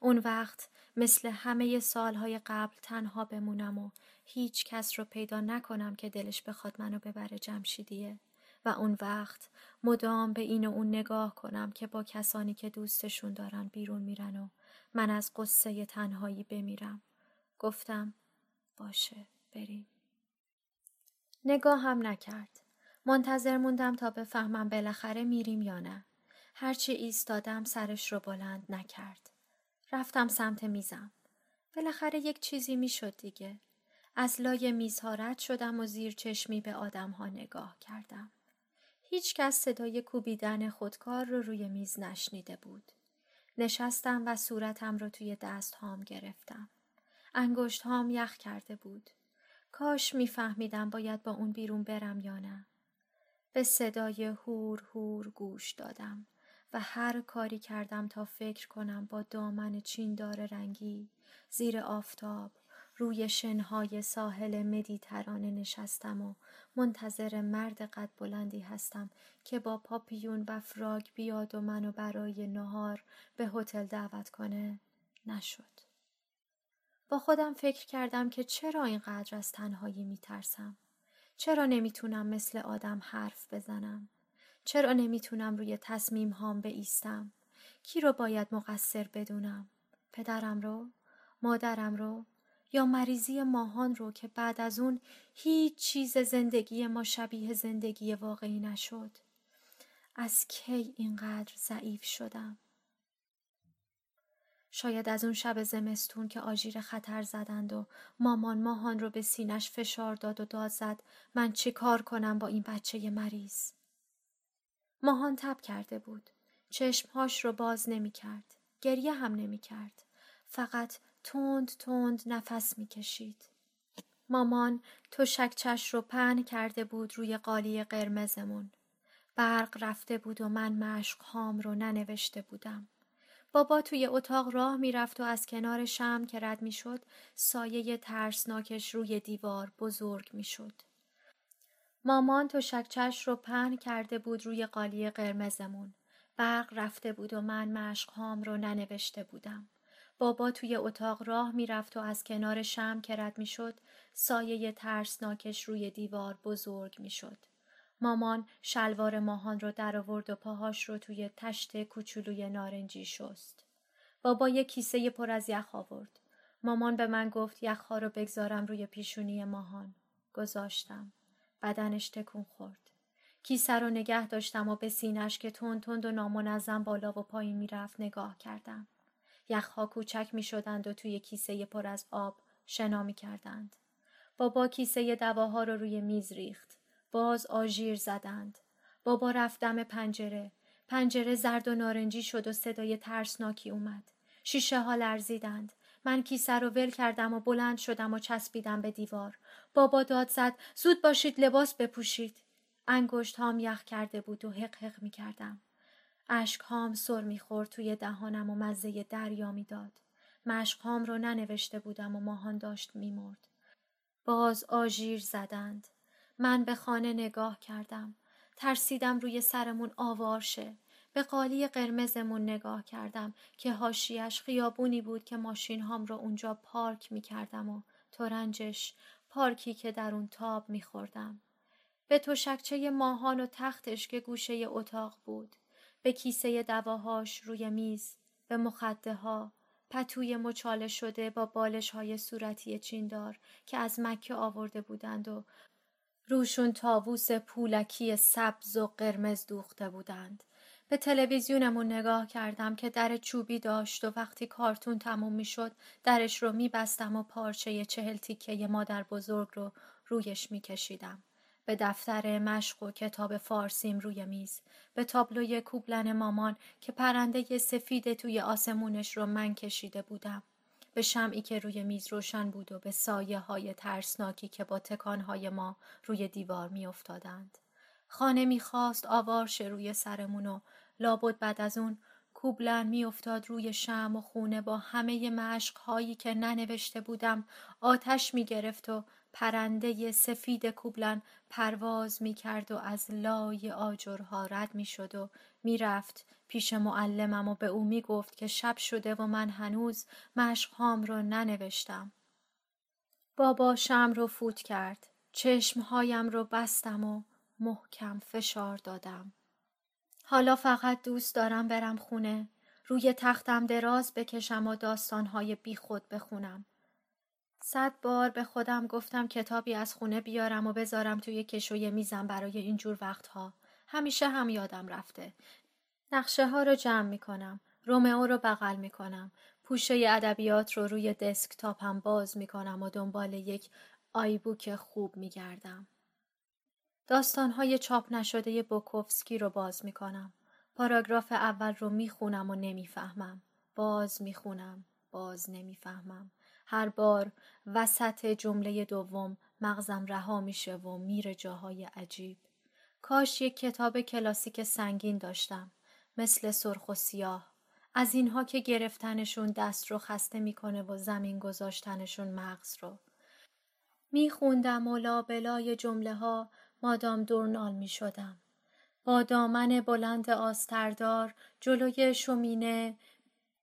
اون وقت مثل همه سالهای قبل تنها بمونم و هیچ کس رو پیدا نکنم که دلش بخواد منو ببره جمشیدیه. و اون وقت مدام به این و اون نگاه کنم که با کسانی که دوستشون دارن بیرون میرن و من از قصه تنهایی بمیرم. گفتم باشه بریم. هم نکرد. منتظر موندم تا بفهمم بالاخره میریم یا نه. هرچی ایستادم سرش رو بلند نکرد. رفتم سمت میزم. بالاخره یک چیزی می‌شد دیگه. از لای میزها رد شدم و زیر چشمی به آدمها نگاه کردم. هیچ کس صدای کوبیدن خودکار رو روی میز نشنیده بود. نشستم و صورتم رو توی دست هام گرفتم. انگشت هام یخ کرده بود. کاش میفهمیدم باید با اون بیرون برم یا نه. به صدای هور هور گوش دادم و هر کاری کردم تا فکر کنم با دامن چیندار رنگی زیر آفتاب روی شنهای ساحل مدیترانه نشستم و منتظر مرد قد بلندی هستم که با پاپیون و فراگ بیاد و منو برای نهار به هتل دعوت کنه نشد. با خودم فکر کردم که چرا اینقدر از تنهایی میترسم؟ چرا نمی‌تونم مثل آدم حرف بزنم؟ چرا نمی‌تونم روی تصمیم هام بیستم؟ کی رو باید مقصر بدونم؟ پدرم رو؟ مادرم رو؟ یا مریضی ماهان رو که بعد از اون هیچ چیز زندگی ما شبیه زندگی واقعی نشد. از کی اینقدر ضعیف شدم؟ شاید از اون شب زمستون که آژیر خطر زدند و مامان ماهان رو به سینش فشار داد و داد زد من چه کار کنم با این بچه مریض؟ ماهان تب کرده بود. چشمهاش رو باز نمی کرد. گریه هم نمی کرد. فقط تند تند نفس می‌کشید. مامان تو شکچش رو پهن کرده بود روی قالی قرمزمون. برق رفته بود و من مشق هام رو ننوشته بودم. بابا توی اتاق راه می‌رفت و از کنار شم که رد می‌شد سایه ترسناکش روی دیوار بزرگ می‌شد. مامان تو شکچش رو پهن کرده بود روی قالی قرمزمون. برق رفته بود و من مشق هام رو ننوشته بودم. بابا توی اتاق راه می‌رفت و از کنار شم که رد می‌شد سایه ترسناکش روی دیوار بزرگ می‌شد. مامان شلوار ماهان رو در آورد و پاهاش رو توی تشت کوچولوی نارنجی شست. بابا یک کیسه پر از یخ آورد. مامان به من گفت یخها رو بگذارم روی پیشونی ماهان. گذاشتم. بدنش تکون خورد. کیسه رو نگه داشتم و به سینش که تند تند و نامنظم بالا و پایین می‌رفت نگاه کردم. یخها کوچک می شدند و توی کیسه پر از آب شنا می کردند. بابا کیسه دواها رو روی میز ریخت. باز آژیر زدند. بابا رفت دم پنجره. پنجره زرد و نارنجی شد و صدای ترسناکی اومد. شیشه ها لرزیدند. من کیسه رو ول کردم و بلند شدم و چسبیدم به دیوار. بابا داد زد زود باشید لباس بپوشید. انگشت هام یخ کرده بود و حق حق می کردم. هام سر می‌خورد توی دهانم و مزه دریا می‌داد. هام رو ننوشته بودم و ماهان داشت میمرد. باز آژیر زدند. من به خانه نگاه کردم. ترسیدم روی سرمون آوار شه. به قالی قرمزمون نگاه کردم که هاشیش خیابونی بود که ماشین هام رو اونجا پارک می کردم و تورنجش پارکی که در اون تاب می خوردم. به شکچه ماهان و تختش که گوشه اتاق بود. به کیسه دواهاش روی میز، به مخده ها، پتوی مچاله شده با بالش های صورتی چیندار که از مکه آورده بودند و روشون تاووس پولکی سبز و قرمز دوخته بودند. به تلویزیونمون نگاه کردم که در چوبی داشت و وقتی کارتون تموم می شد درش رو می بستم و پارچه چهل تیکه مادر بزرگ رو رویش می کشیدم. به دفتر مشق و کتاب فارسیم روی میز به تابلوی کوبلن مامان که پرنده سفید توی آسمونش رو من کشیده بودم به شمعی که روی میز روشن بود و به سایه های ترسناکی که با تکانهای ما روی دیوار می افتادند. خانه می‌خواست آوار روی سرمونو لابد بعد از اون کوبلن میافتاد روی شم و خونه با همه مشق هایی که ننوشته بودم آتش می‌گرفت و پرنده سفید کوبلن پرواز می‌کرد و از لای آجرها رد می‌شد و می‌رفت پیش معلمم و به او می‌گفت که شب شده و من هنوز مشقهام رو ننوشتم. بابا شم رو فوت کرد. چشمهایم رو بستم و محکم فشار دادم. حالا فقط دوست دارم برم خونه. روی تختم دراز بکشم و داستانهای بی خود بخونم. صد بار به خودم گفتم کتابی از خونه بیارم و بذارم توی کشوی میزم برای اینجور وقتها. همیشه هم یادم رفته. نقشه ها رو جمع می کنم. رومئو رو بغل می کنم. پوشه ادبیات رو روی دسکتاپم باز می کنم و دنبال یک آیبوک خوب می گردم. داستانهای چاپ نشده بوکوفسکی رو باز می کنم. پاراگراف اول رو می خونم و نمی‌فهمم. باز می خونم. باز نمی‌فهمم. هر بار وسط جمله دوم مغزم رها میشه و میره جاهای عجیب. کاش یک کتاب کلاسیک سنگین داشتم. مثل سرخ و سیاه. از اینها که گرفتنشون دست رو خسته می‌کنه و زمین گذاشتنشون مغز رو. میخوندم و لابلای جمله ها مادام دورنال می شدم. با دامن بلند آستردار جلوی شومینه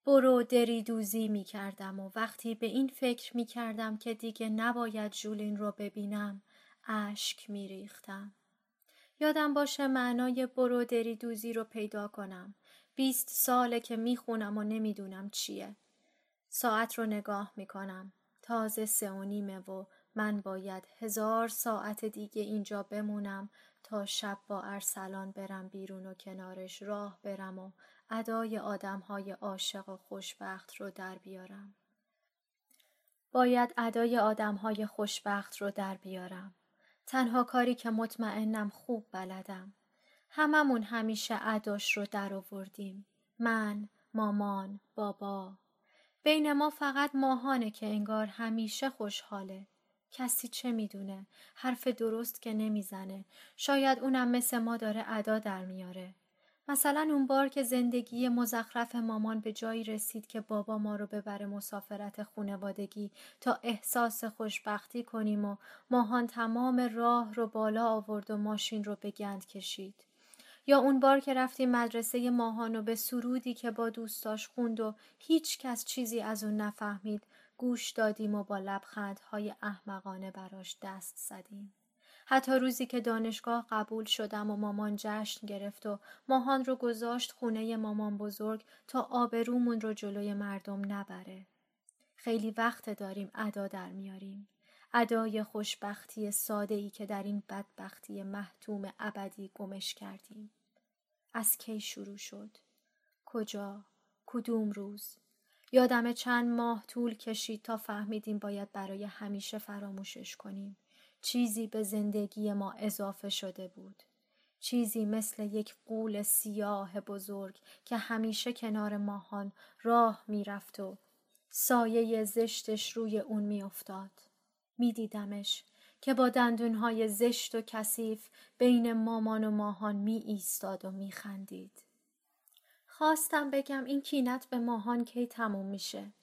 برو دریدوزی می کردم و وقتی به این فکر می کردم که دیگه نباید جولین رو ببینم اشک می ریختم. یادم باشه معنای برو دریدوزی رو پیدا کنم. بیست ساله که می خونم و نمی‌دونم چیه. ساعت رو نگاه می کنم. تازه سه و نیمه و من باید هزار ساعت دیگه اینجا بمونم تا شب با ارسلان برم بیرون و کنارش راه برم و ادای آدمهای عاشق و خوشبخت رو در بیارم. باید ادای آدمهای خوشبخت رو در بیارم. تنها کاری که مطمئنم خوب بلدم. هممون همیشه اداش رو در آوردیم. من، مامان، بابا. بین ما فقط ماهانه که انگار همیشه خوشحاله. کسی چه می‌دونه؟ حرف درست که نمی‌زنه. شاید اونم مثل ما داره ادا در میاره. مثلا اون بار که زندگی مزخرف مامان به جایی رسید که بابا ما رو ببره مسافرت خونوادگی تا احساس خوشبختی کنیم و ماهان تمام راه رو بالا آورد و ماشین رو به گند کشید. یا اون بار که رفتیم مدرسه ماهان و به سرودی که با دوستاش خوند و هیچ کس چیزی از اون نفهمید گوش دادیم و با لبخندهای احمقانه براش دست زدیم. حتی روزی که دانشگاه قبول شدم و مامان جشن گرفت و ماهان رو گذاشت خونه مامان بزرگ تا آبرومون رو جلوی مردم نبره. خیلی وقت داریم ادا در میاریم. ادای خوشبختی ساده ای که در این بدبختی محتوم ابدی گمش کردیم. از کی شروع شد؟ کجا؟ کدوم روز؟ یادم چند ماه طول کشید تا فهمیدیم باید برای همیشه فراموشش کنیم. چیزی به زندگی ما اضافه شده بود. چیزی مثل یک قول سیاه بزرگ که همیشه کنار ماهان راه می‌رفت و سایه زشتش روی اون میافتاد. میدیدمش که با دندونهای زشت و کثیف بین مامان و ماهان می ایستاد و می خندید. خواستم بگم این کینت به ماهان کی تموم میشه.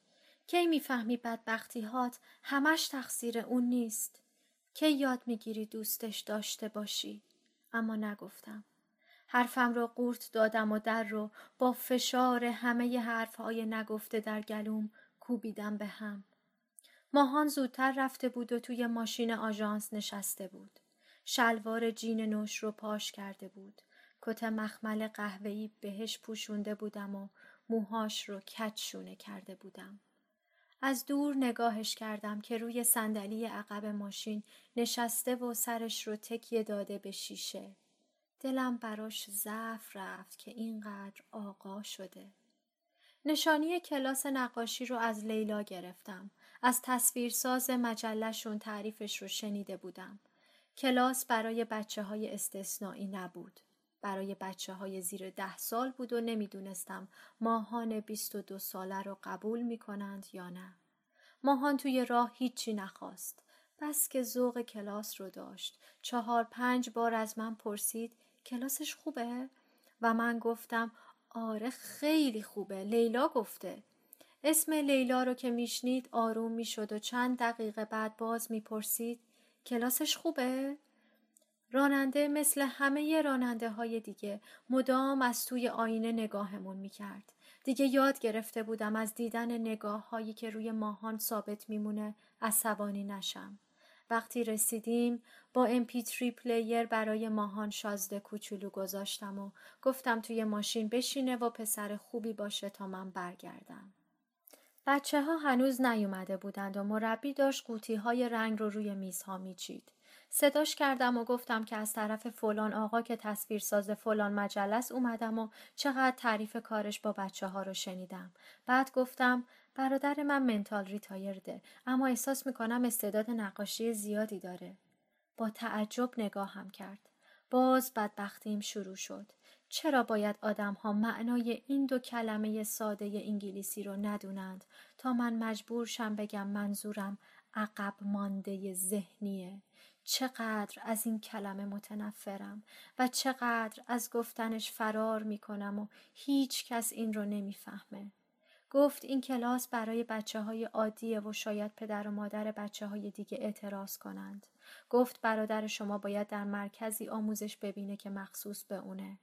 کی می‌فهمی بدبختی هات همش تقصیر اون نیست. کی یاد می‌گیری دوستش داشته باشی. اما نگفتم. حرفم را قورت دادم و در رو با فشار همه حرفهای نگفته در گلوم کوبیدم به هم. ماهان زودتر رفته بود و توی ماشین آژانس نشسته بود. شلوار جین نوش رو پاش کرده بود. کت مخمل قهوه‌ای بهش پوشونده بودم و موهاش رو کچ شونه کرده بودم. از دور نگاهش کردم که روی صندلی عقب ماشین نشسته و سرش رو تکیه داده به شیشه. دلم براش ضعف رفت که اینقدر آقا شده. نشانی کلاس نقاشی رو از لیلا گرفتم. از تصویرساز مجلشون تعریفش رو شنیده بودم. کلاس برای بچه های استثنایی نبود. برای بچه های زیر ده سال بود و نمی‌دونستم ماهان بیست و دو ساله رو قبول می کنند یا نه. ماهان توی راه هیچی نخواست. بس که ذوق کلاس رو داشت چهار پنج بار از من پرسید کلاسش خوبه و من گفتم آره خیلی خوبه لیلا گفته اسم لیلا رو که میشنید آروم می‌شد و چند دقیقه بعد باز می‌پرسید کلاسش خوبه راننده مثل همه راننده های دیگه مدام از توی آینه نگاهمون می‌کرد. دیگه یاد گرفته بودم از دیدن نگاه هایی که روی ماهان ثابت میمونه عصبانی نشم. وقتی رسیدیم با MP3 پلیر برای ماهان شازده کوچولو گذاشتم و گفتم توی ماشین بشینه و پسر خوبی باشه تا من برگردم. بچه ها هنوز نیومده بودند و مربی داشت قوطی های رنگ رو روی میزها میچید. صداش کردم و گفتم که از طرف فلان آقا که تصویرساز فلان مجلس اومدم و چقدر تعریف کارش با بچه ها رو شنیدم. بعد گفتم برادر من منتال ریتایرده اما احساس می‌کنم استعداد نقاشی زیادی داره. با تعجب نگاهم کرد. باز بدبختیم شروع شد. چرا باید آدم ها معنای این دو کلمه ساده انگلیسی رو ندونند تا من مجبور شم بگم منظورم عقب مانده ذهنیه چقدر از این کلمه متنفرم و چقدر از گفتنش فرار می‌کنم و هیچ کس این رو نمی‌فهمه. گفت این کلاس برای بچه های عادیه و شاید پدر و مادر بچه های دیگه اعتراض کنند. گفت برادر شما باید در مرکزی آموزش ببینه که مخصوص به اونه.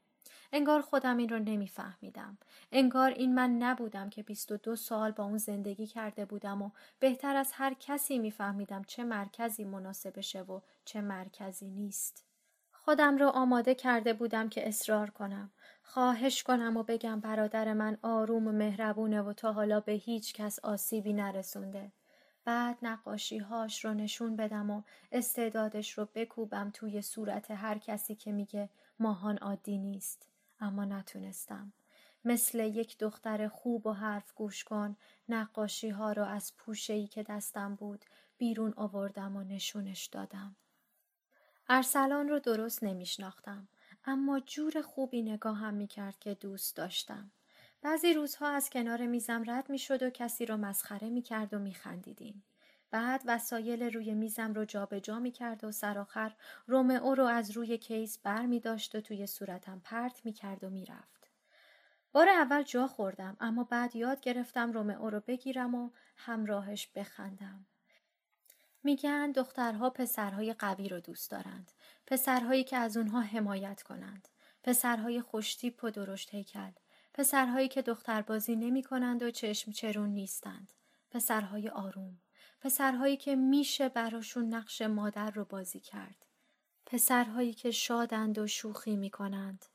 انگار خودم این رو نمیفهمیدم. انگار این من نبودم که 22 سال با اون زندگی کرده بودم و بهتر از هر کسی میفهمیدم چه مرکزی مناسبشه و چه مرکزی نیست. خودم رو آماده کرده بودم که اصرار کنم. خواهش کنم و بگم برادر من آروم و مهربونه و تا حالا به هیچ کس آسیبی نرسونده. بعد نقاشی هاش رو نشون بدم و استعدادش رو بکوبم توی صورت هر کسی که میگه ماهان عادی نیست. اما نتونستم. مثل یک دختر خوب و حرف گوش کن نقاشی ها رو از پوشه ای که دستم بود بیرون آوردم و نشونش دادم. ارسلان رو درست نمیشناختم اما جور خوبی نگاهم می‌کرد که دوست داشتم. بعضی روزها از کنار میزم رد می شد و کسی رو مسخره می کرد و می خندیدیم. بعد وسایل روی میزم رو جابجا جا می کرد و سرآخر رومئو رو از روی کیس بر می داشت و توی صورتم پرت می کرد و می رفت. بار اول جا خوردم اما بعد یاد گرفتم رومئو رو بگیرم و همراهش بخندم. میگن دخترها پسرهای قوی رو دوست دارند. پسرهایی که از اونها حمایت کنند. پسرهای خوشتیپ و درشت هیکل. پسرهایی که دختربازی نمی کنند و چشم چرون نیستند. پسرهای آروم. پسرهایی که میشه براشون نقش مادر رو بازی کرد. پسرهایی که شادند و شوخی می کنند.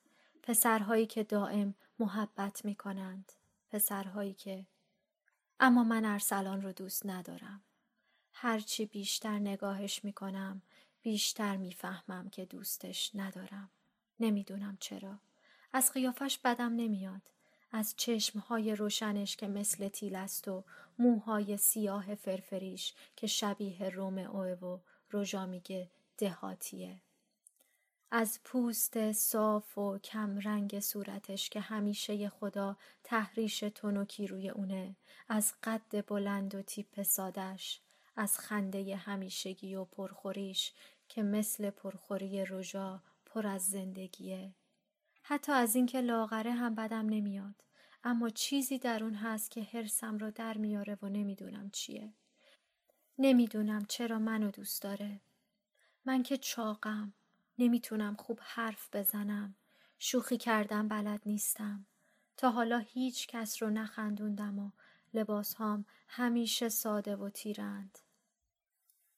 پسرهایی که دائم محبت می کنند. پسرهایی که اما من ارسلان رو دوست ندارم. هرچی بیشتر نگاهش می کنم بیشتر می‌فهمم که دوستش ندارم. نمی‌دونم چرا. از قیافش بدم نمیاد. از چشمهای روشنش که مثل تیل است و موهای سیاه فرفریش که شبیه رومئو و روژا میگه دهاتیه. از پوست صاف و کم رنگ صورتش که همیشه خدا تحریش تنوکی روی اونه از قد بلند و تیپ سادش از خنده همیشگی و پرخوریش که مثل پرخوری روژا پر از زندگیه حتی از اینکه لاغره هم بدم نمیاد. اما چیزی در اون هست که حرسم رو در میاره و نمی‌دونم چیه. نمی‌دونم چرا منو دوست داره. من که چاقم. نمی‌تونم خوب حرف بزنم. شوخی کردم بلد نیستم. تا حالا هیچ کس رو نخندوندم و لباس هام همیشه ساده و تیرند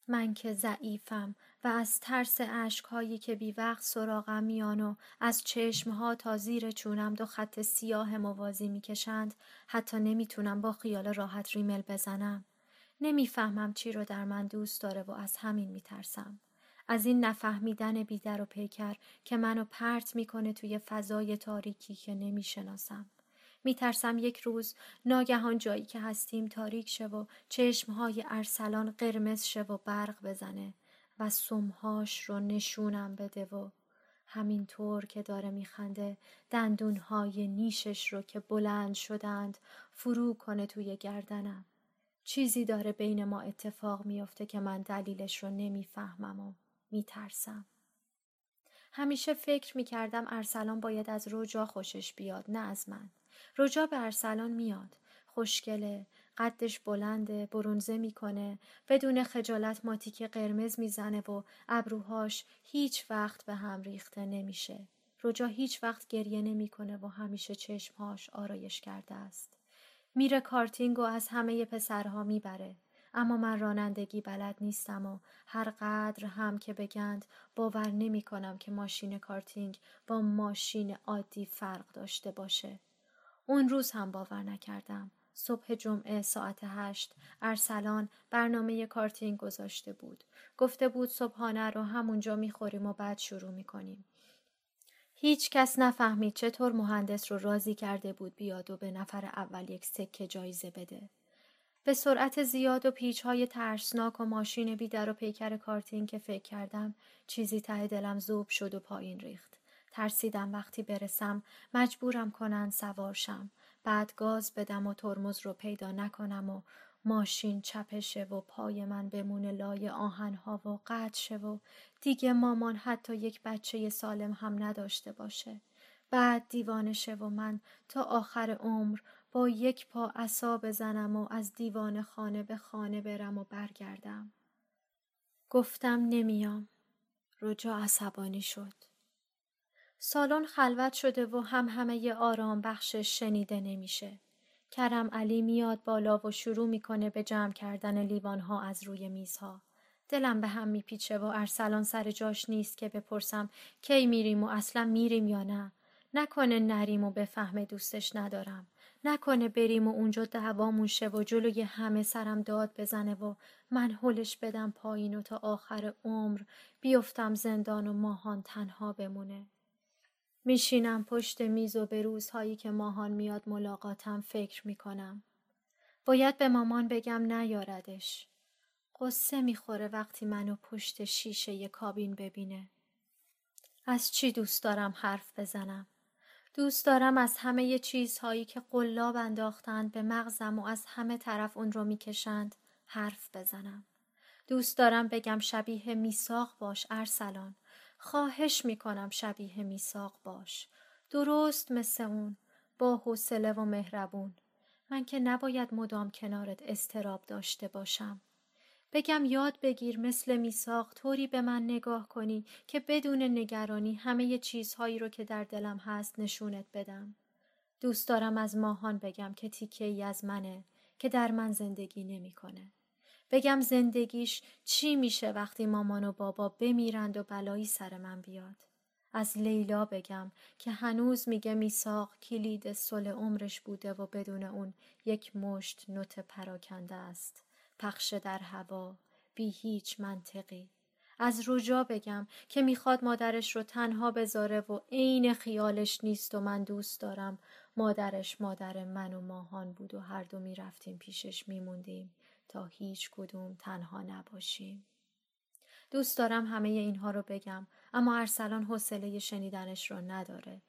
من که ضعیفم. و از ترس اشکهایی که بی وقت سراغم میان و از چشمها تا زیر چونم دو خط سیاه موازی می‌کشند حتی نمی‌تونم با خیال راحت ریمل بزنم. نمی‌فهمم چی رو در من دوست داره و از همین میترسم. از این نفهمیدن بیدر و پیکر که منو پرت می‌کنه توی فضای تاریکی که نمی‌شناسم. میترسم یک روز ناگهان جایی که هستیم تاریک شه و چشمهای ارسلان قرمز شه و برق بزنه و سمهاش رو نشونم بده و همینطور که داره میخنده دندونهای نیشش رو که بلند شدند فرو کنه توی گردنم. چیزی داره بین ما اتفاق میافته که من دلیلش رو نمی‌فهمم و میترسم. همیشه فکر می‌کردم ارسلان باید از رجا خوشش بیاد نه از من. رجا به ارسلان میاد. خوشگله، قدش بلنده، برونزه می‌کنه، بدون خجالت ماتیک قرمز می‌زنه و ابروهاش هیچ وقت به هم ریخته نمیشه. رجا هیچ وقت گریه نمی‌کنه و همیشه چشمهاش آرایش کرده است. میره کارتینگ و از همه پسرها می‌بره. اما من رانندگی بلد نیستم و هر قدر هم که بگند باور نمی کنم که ماشین کارتینگ با ماشین عادی فرق داشته باشه. اون روز هم باور نکردم. صبح جمعه ساعت هشت ارسلان برنامه کارتینگ گذاشته بود. گفته بود صبحانه رو همونجا می‌خوریم و بعد شروع می‌کنیم. هیچ کس نفهمید چطور مهندس رو راضی کرده بود بیاد و به نفر اول یک سکه جایزه بده. به سرعت زیاد و پیچ های ترسناک و ماشین بیدر و پیکر کارتین که فکر کردم چیزی ته دلم زوب شد و پایین ریخت. ترسیدم وقتی برسم مجبورم کنن سوارشم. بعد گاز بدم و ترمز رو پیدا نکنم و ماشین چپشه و پای من بمونه لای آهنها و قطع شه و دیگه مامان حتی یک بچه سالم هم نداشته باشه. بعد دیوانه شه و من تا آخر عمر با یک پا عصا بزنم و از دیوان خانه به خانه برم و برگردم. گفتم نمیام. رجا عصبانی شد. سالن خلوت شده و هم همه آرام بخشش شنیده نمیشه. کرم علی میاد بالا و شروع می‌کنه به جمع کردن لیوانها از روی میزها. دلم به هم میپیچه و ارسلان سر جاش نیست که بپرسم کی میریم و اصلا میریم یا نه. نکنه نریم و بفهمه دوستش ندارم. نکنه بریم و اونجا دعوامون شه و جلوی همه سرم داد بزنه و من هلش بدم پایین و تا آخر عمر بیفتم زندان و ماهان تنها بمونه. میشینم پشت میز و به روزهایی که ماهان میاد ملاقاتم فکر می‌کنم. باید به مامان بگم نیاردش. قصه می‌خوره وقتی منو پشت شیشه کابین ببینه. از چی دوست دارم حرف بزنم؟ دوست دارم از همه چیزهایی که قلاب انداختند به مغزم و از همه طرف اون رو می‌کشند حرف بزنم. دوست دارم بگم شبیه میساق باش ارسلان. خواهش می‌کنم شبیه میساق باش. درست مثل اون. با حوصله و مهربون. من که نباید مدام کنارت استراب داشته باشم. بگم یاد بگیر مثل میساق طوری به من نگاه کنی که بدون نگرانی همه چیزهایی رو که در دلم هست نشونت بدم. دوست دارم از ماهان بگم که تیکه ای از منه که در من زندگی نمی‌کنه. بگم زندگیش چی میشه وقتی مامان و بابا بمیرند و بلایی سر من بیاد. از لیلا بگم که هنوز میگه میساق کلید سل عمرش بوده و بدون اون یک مشت نوت پراکنده است. پخش در هوا بی هیچ منطقی از رجا بگم که می‌خواد مادرش رو تنها بذاره و عین خیالش نیست و من دوست دارم مادرش مادر من و ماهان بود و هر دو می‌رفتیم پیشش میموندیم تا هیچ کدوم تنها نباشیم. دوست دارم همه اینها رو بگم اما ارسلان حوصله شنیدنش رو نداره.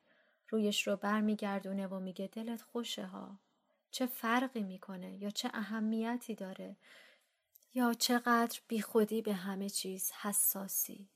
رویش رو برمیگردونه و میگه دلت خوشه ها. چه فرقی می‌کنه یا چه اهمیتی داره؟ یا چقدر بیخودی به همه چیز حساسی؟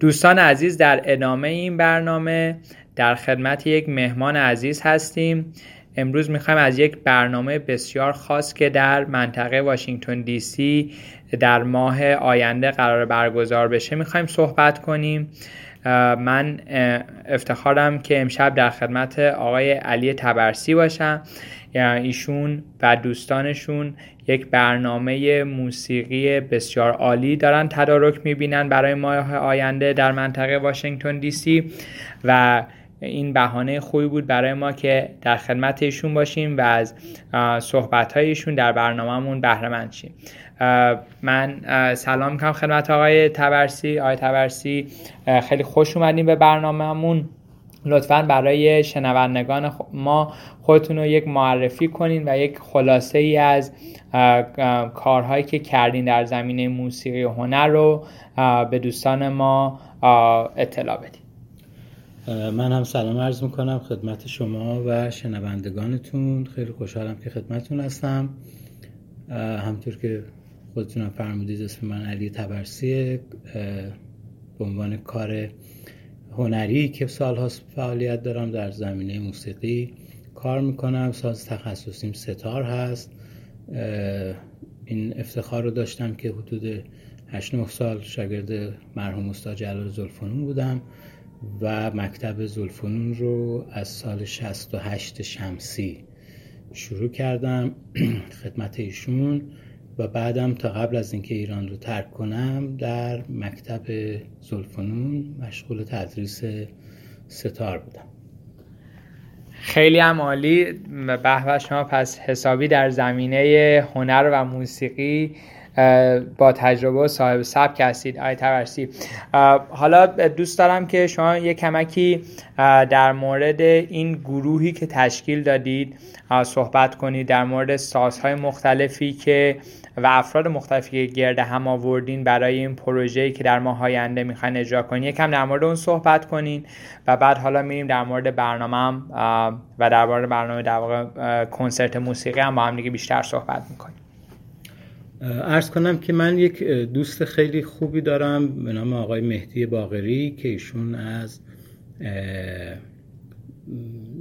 دوستان عزیز در ادامه این برنامه در خدمت یک مهمان عزیز هستیم. امروز می‌خوایم از یک برنامه بسیار خاص که در منطقه واشنگتن دی سی در ماه آینده قرار برگزار بشه می‌خوایم صحبت کنیم. من افتخارم که امشب در خدمت آقای علی تبرسی باشم. ایشون و دوستانشون یک برنامه موسیقی بسیار عالی دارن تدارک می‌بینن برای ماه آینده در منطقه واشنگتن دی سی و این بهانه خوبی بود برای ما که در خدمت ایشون باشیم و از صحبت ایشون در برنامهمون بهره مند شیم من سلام می‌کنم خدمت آقای تبرسی. آقای تبرسی خیلی خوش اومدیم به برنامهمون. لطفا برای شنوندگان ما خودتون رو یک معرفی کنین و یک خلاصه ای از کارهایی که کردین در زمینه موسیقی و هنر رو به دوستان ما اطلاع بدین. من هم سلام عرض می‌کنم خدمت شما و شنوندگانتون. خیلی خوشحالم که خدمتتون هستم. همطور که خودتون هم فرمودید اسم من علی تبرسیه به عنوان کار هنری که سالهاست فعالیت دارم در زمینه موسیقی کار می‌کنم. ساز تخصصیم ستار هست. این افتخار رو داشتم که حدود 8 9 سال شاگرد مرحوم استاد جلال زلفنون بودم و مکتب زلفنون رو از سال 68 شمسی شروع کردم. [CLEARS THROAT] خدمت ایشون. و بعدم تا قبل از اینکه ایران رو ترک کنم در مکتب زلفنون مشغول تدریس ستار بودم. خیلی هم عالی. به شما پس حسابی در زمینه هنر و موسیقی با تجربه و صاحب سبک هستید. آی تورسی حالا دوست دارم که شما یک کمکی در مورد این گروهی که تشکیل دادید صحبت کنید. در مورد سازهای مختلفی که و افراد مختلفی که گرد هم آوردین برای این پروژه‌ای که در ماه آینده می‌خواین اجرا کنین یکم در مورد اون صحبت کنین و بعد حالا میریم در مورد برنامه و در مورد برنامه در واقع کنسرت موسیقی هم با هم دیگه بیشتر صحبت می‌کنیم. ارز کنم که من یک دوست خیلی خوبی دارم به نام آقای مهدی باغری که ایشون از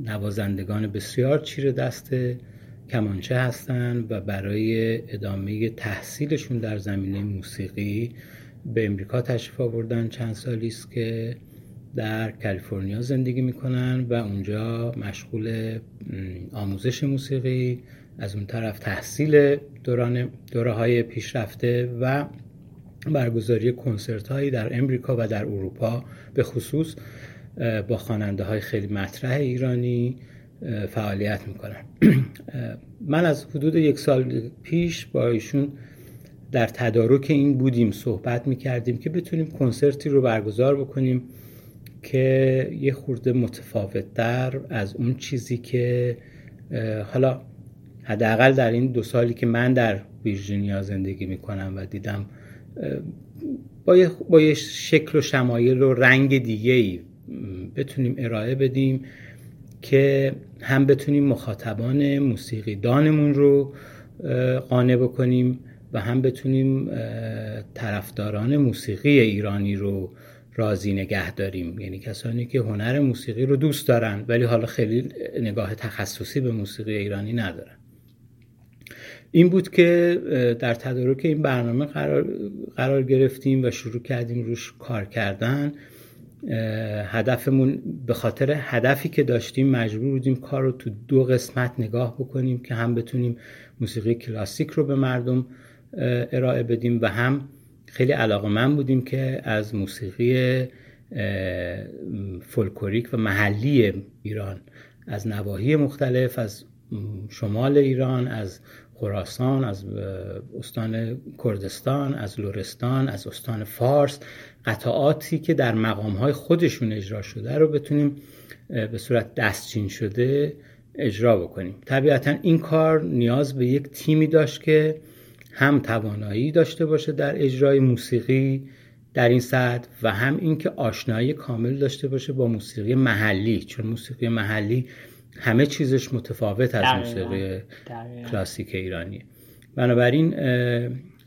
نوازندگان بسیار چیر دست کمانچه هستند و برای ادامه تحصیلشون در زمینه موسیقی به امریکا تشریف آوردن. چند سالی است که در کالیفرنیا زندگی می‌کنن و اونجا مشغول آموزش موسیقی از اون طرف تحصیل دوران دوره های پیشرفته و برگزاری کنسرت هایی در امریکا و در اروپا. به خصوص با خواننده های خیلی مطرح ایرانی فعالیت می‌کنن. [CLEARS THROAT] من از حدود یک سال پیش با ایشون در تدارک این بودیم صحبت می‌کردیم که بتونیم کنسرتی رو برگزار بکنیم که یه خورده متفاوت در از اون چیزی که حالا حداقل در این دو سالی که من در ویرجینیا زندگی می‌کنم و دیدم با یه, با یه شکل و شمایل و رنگ دیگه ای بتونیم ارائه بدیم که هم بتونیم مخاطبان موسیقی دانمون رو قانع بکنیم و هم بتونیم طرفداران موسیقی ایرانی رو راضی نگه داریم. یعنی کسانی که هنر موسیقی رو دوست دارن ولی حالا خیلی نگاه تخصصی به موسیقی ایرانی ندارن. این بود که در تدارک این برنامه قرار, قرار گرفتیم و شروع کردیم روش کار کردن. هدفمون به خاطر هدفی که داشتیم مجبور بودیم کار رو تو دو قسمت نگاه بکنیم که هم بتونیم موسیقی کلاسیک رو به مردم ارائه بدیم و هم خیلی علاقه من بودیم که از موسیقی فولکوریک و محلی ایران از نواحی مختلف از شمال ایران از خراسان از استان کردستان از لورستان از استان فارس قطعاتی که در مقام خودشون اجرا شده رو بتونیم به صورت دستچین شده اجرا بکنیم. طبیعتا این کار نیاز به یک تیمی داشت که هم توانایی داشته باشه در اجرای موسیقی در این سطح و هم اینکه آشنایی کامل داشته باشه با موسیقی محلی چون موسیقی محلی همه چیزش متفاوت از موسیقی کلاسیک ایرانی بنابراین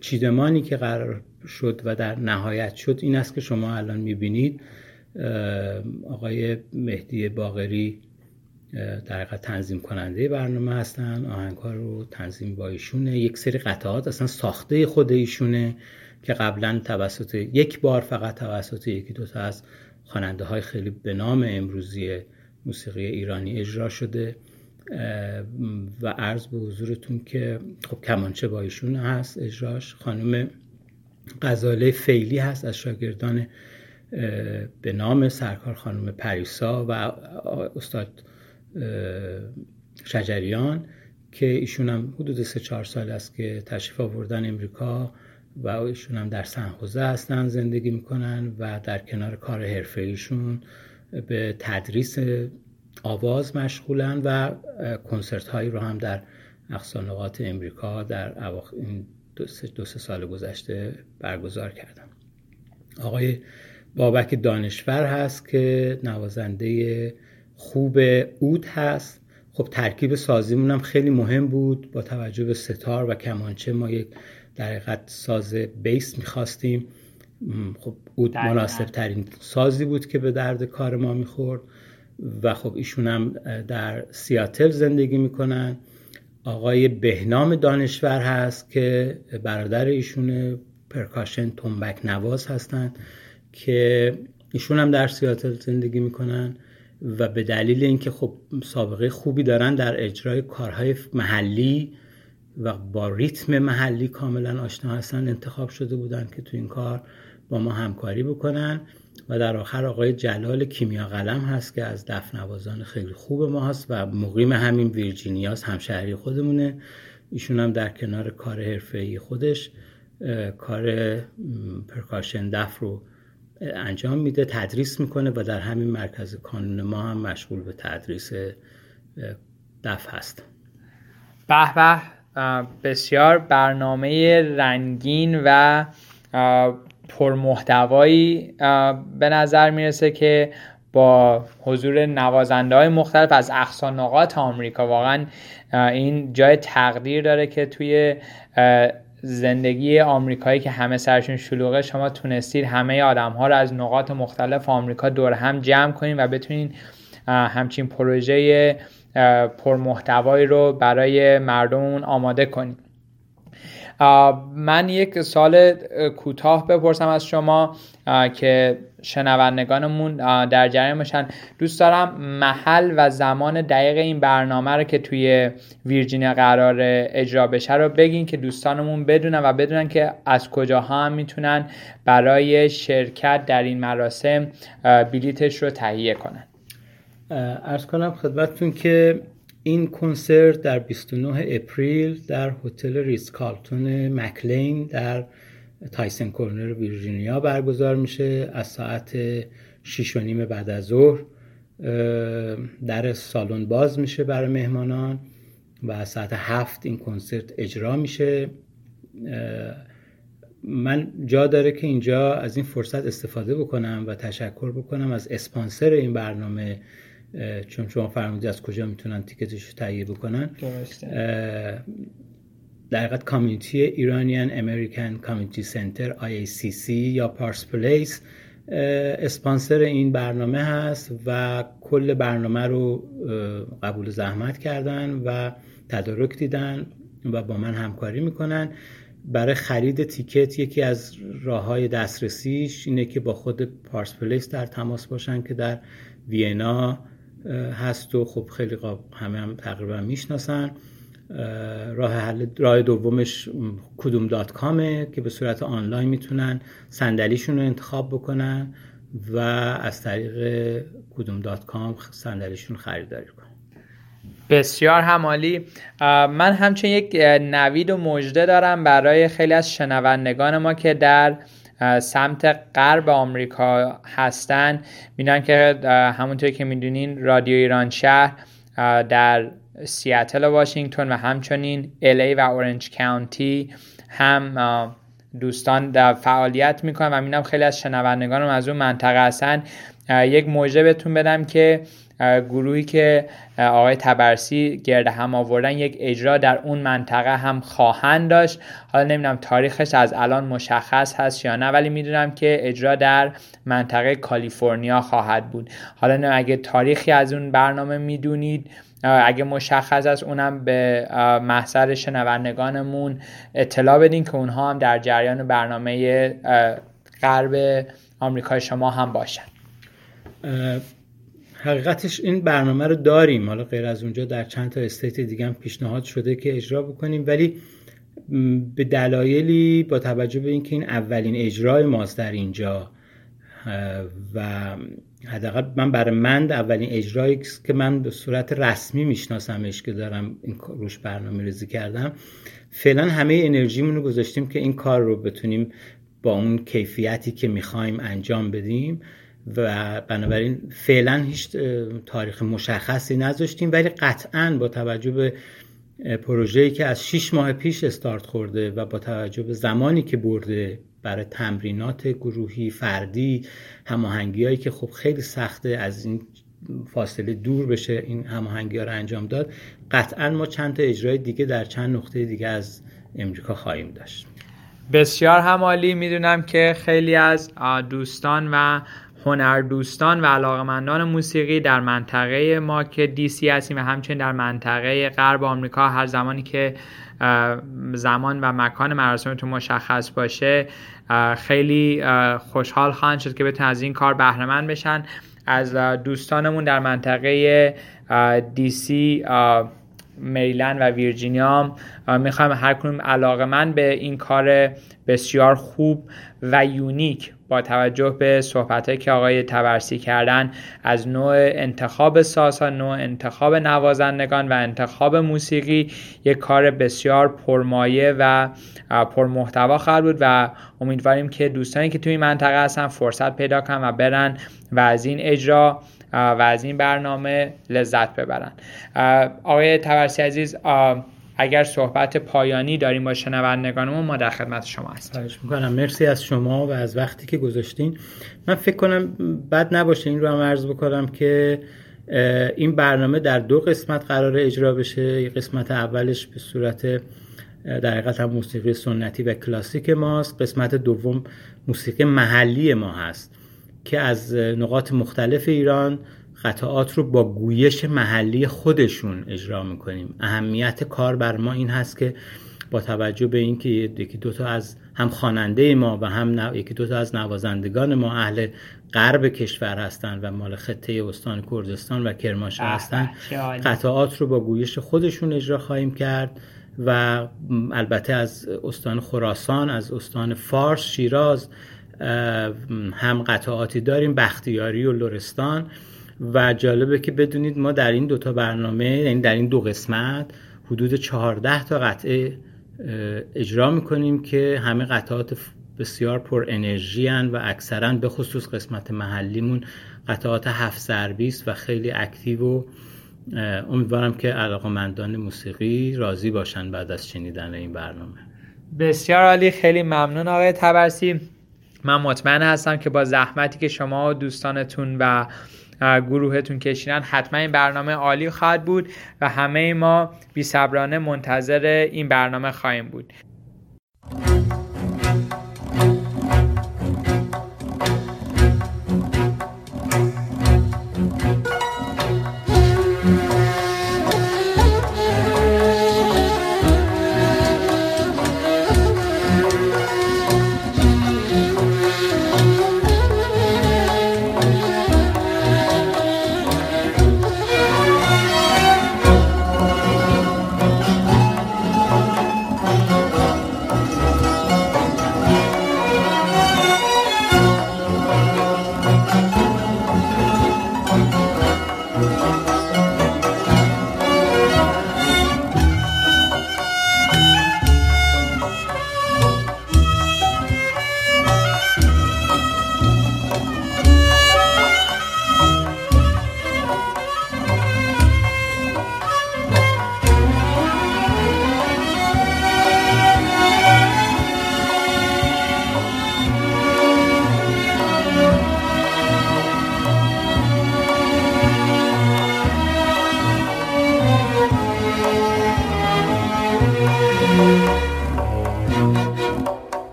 چیدمانی که قرار شد و در نهایت شد این است که شما الان می‌بینید آقای مهدی باغری در تنظیم کننده برنامه هستن آهنگها رو تنظیم با ایشونه. یک سری قطعات اصلا ساخته خود ایشونه که قبلا توسط یک بار فقط توسط یکی دوتا از خواننده های خیلی به نام امروزی موسیقی ایرانی اجرا شده و عرض به حضورتون که خب کمانچه با ایشون هست اجراش. خانم غزاله فیلی هست از شاگردان به نام سرکار خانم پریسا و استاد شجریان که ایشون هم حدود سه چهار سال است که تشریف آوردن امریکا و ایشون هم در سنخوزه هستن زندگی می‌کنن و در کنار کار حرفه ایشون به تدریس آواز مشغولن و کنسرت هایی رو هم در اقصانقات امریکا در این دو سه سال گذشته برگزار کردم آقای بابک دانشور هست که نوازنده خوب اود هست. خب ترکیب سازیمون هم خیلی مهم بود با توجه به ستار و کمانچه. ما یک در حقیقت ساز بیس می‌خواستیم. خب اود مناسب ترین سازی بود که به درد کار ما می‌خورد و خب ایشون هم در سیاتل زندگی می‌کنن. آقای بهنام دانشور هست که برادر ایشون پرکاشن تنبک نواز هستند که ایشون هم در سیاتل زندگی می‌کنن و به دلیل اینکه خب سابقه خوبی دارن در اجرای کارهای محلی و با ریتم محلی کاملا آشنا هستن انتخاب شده بودن که تو این کار با ما همکاری بکنن. و در آخر آقای جلال کیمیا قلم هست که از دفنوازان خیلی خوب ما هست و مقیم همین ویرجینیاس همشهری خودمونه. ایشون هم در کنار کار حرفه‌ای خودش کار پرکاشن دف رو انجام میده تدریس می‌کنه و در همین مرکز کانون ما هم مشغول به تدریس دف هست. به به. بسیار برنامه رنگین و پرمحتوایی به نظر می‌رسه که با حضور نوازنده های مختلف از اقصانقات آمریکا واقعا این جای تقدیر داره که توی زندگی آمریکایی که همه سرشون شلوغه شما تونستید همه آدم ها رو از نقاط مختلف آمریکا دور هم جمع کنید و بتونید همچین پروژه پرمحتوایی رو برای مردمون آماده کنید من یک سال کوتاه بپرسم از شما که شنوندگانمون در جریان باشن. دوست دارم محل و زمان دقیق این برنامه رو که توی ویرجینیا قرار اجرا بشه رو بگین که دوستانمون بدونن و بدونن که از کجاها هم می‌تونن برای شرکت در این مراسم بلیتش رو تهیه کنن. عرض کنم خدمتتون که این کنسرت در 29 April در هتل Ritz-Carlton McLean در Tysons Corner ویرجینیا برگزار میشه از ساعت 6 و نیم بعد از ظهر. در سالن باز میشه برای مهمانان و از ساعت هفت این کنسرت اجرا میشه. من جا داره که اینجا از این فرصت استفاده بکنم و تشکر بکنم از اسپانسر این برنامه چون شما فرمودید از کجا می‌تونن تیکتش رو تهیه بکنن. در حقیقت کامیونیتی ایرانیان امریکن کامیونیتی سنتر IACC یا پارس پلیس اسپانسر این برنامه هست و کل برنامه رو قبول زحمت کردن و تدارک دیدن و با من همکاری می‌کنن. برای خرید تیکت یکی از راه های دسترسیش اینه که با خود پارس پلیس در تماس باشن که در وینا هست و خب خیلی همه هم تقریبا می‌شناسن. راه حل راه دومش کدوم دات کامه که به صورت آنلاین می‌تونن صندلیشون رو انتخاب بکنن و از طریق کدوم دات کام صندلیشون خریداری کنن. بسیار همالی. من همچنین یک نوید و مژده دارم برای خیلی از شنوندگان ما که در سمت غرب آمریکا هستن. می‌دونن که همونطور که می‌دونین رادیو ایران شهر در سیاتل و واشنگتن و همچنین الی و اورنج کانتی هم دوستان در فعالیت می‌کنن. و می‌دونم خیلی از شنوندگانم از اون منطقه هستن. یک موجه بهتون بدم که گروهی که آقای تبرسی گرد هم آوردن یک اجرا در اون منطقه هم خواهند داشت. حالا نمی‌دونم تاریخش از الان مشخص هست یا نه ولی می‌دونم که اجرا در منطقه کالیفرنیا خواهد بود. حالا اگه تاریخی از اون برنامه می‌دونید اگه مشخص است اونم به محضر شنوندگانمون اطلاع بدین که اونها هم در جریان برنامه غرب آمریکای شما هم باشن. حقیقتش این برنامه رو داریم. حالا غیر از اونجا در چند تا استیت دیگه هم پیشنهاد شده که اجرا بکنیم. ولی به دلایلی با توجه به اینکه این اولین اجرای ماست در اینجا و حداقل من برای من اولین اجرایی که من به صورت رسمی میشناسمش که دارم این روش برنامه ریزی کردم فعلا همه انرژیمون رو گذاشتیم که این کار رو بتونیم با اون کیفیتی که می‌خوایم انجام بدیم. و بنابراین فعلا هیچ تاریخ مشخصی نذاشتیم ولی قطعا با توجه به پروژه‌ای که از 6 ماه پیش استارت خورده و با توجه به زمانی که برده برای تمرینات گروهی فردی هماهنگی هایی که خب خیلی سخته از این فاصله دور بشه این هماهنگی ها رو انجام داد قطعا ما چند تا اجرای دیگه در چند نقطه دیگه از امریکا خواهیم داشت. بسیار همالی می‌دونم که خیلی از دوستان و هنر دوستان و علاقمندان موسیقی در منطقه ما که دی سی هستیم و همچنین در منطقه غرب آمریکا هر زمانی که زمان و مکان مراسمتون مشخص باشه خیلی خوشحال خواهند شد که بتونن از این کار بهره بشن. از دوستانمون در منطقه دی سی میلند و ویرجینیا می‌خوایم هر کنون علاقه من به این کار بسیار خوب و یونیک با توجه به صحبت که آقای تبرسی کردن از نوع انتخاب سازها نوع انتخاب نوازندگان و انتخاب موسیقی یک کار بسیار پرمایه و پرمحتوا خواهد بود و امیدواریم که دوستانی که توی منطقه هستن فرصت پیدا کنن و برن و از این اجرا و از این برنامه لذت ببرن. آقای تبرسی عزیز اگر صحبت پایانی داریم با شنوندگانمون ما در خدمت شما هستیم. می‌کنم. مرسی از شما و از وقتی که گذاشتین. من فکر کنم بد نباشه این رو هم عرض بکنم که این برنامه در دو قسمت قرار اجرا بشه. قسمت اولش به صورت در حقیقت موسیقی سنتی و کلاسیک ماست. قسمت دوم موسیقی محلی ما هست. که از نقاط مختلف ایران قطعات رو با گویش محلی خودشون اجرا می‌کنیم. اهمیت کار بر ما این هست که با توجه به اینکه یکی دوتا از هم خواننده ما و هم یکی دوتا از نوازندگان ما اهل غرب کشور هستند و مال خطه استان کردستان و کرمانشاه هستند قطعات رو با گویش خودشون اجرا خواهیم کرد و البته از استان خراسان از استان فارس شیراز هم قطعاتی داریم بختیاری و لرستان. و جالبه که بدونید ما در این دوتا برنامه یعنی در این دو قسمت حدود 14 تا قطعه اجرا می‌کنیم که همه قطعات بسیار پر انرژی و اکثرا به خصوص قسمت محلیمون قطعات هفت ضربی و خیلی اکتیو و امیدوارم که علاقمندان موسیقی راضی باشن بعد از شنیدن این برنامه. بسیار عالی خیلی ممنون آقای تبرسی. من مطمئن هستم که با زحمتی که شما و دوستانتون و گروهتون کشیدن حتما این برنامه عالی خواهد بود و همه ما بی صبرانه منتظر این برنامه خواهیم بود.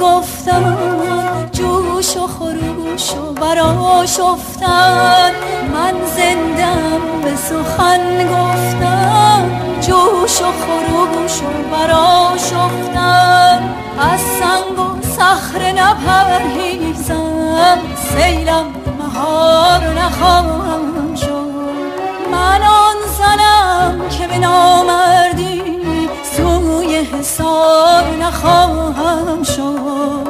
گفتم جوش و خروش و براشفتن من زندم به سخن گفتم. جوش و خروش و براشفتن از سنگ و صخره نپرهیزم سیلم مهار نخواهم شد. من آن زنم که به نامردی سوی سار نخواهم شد.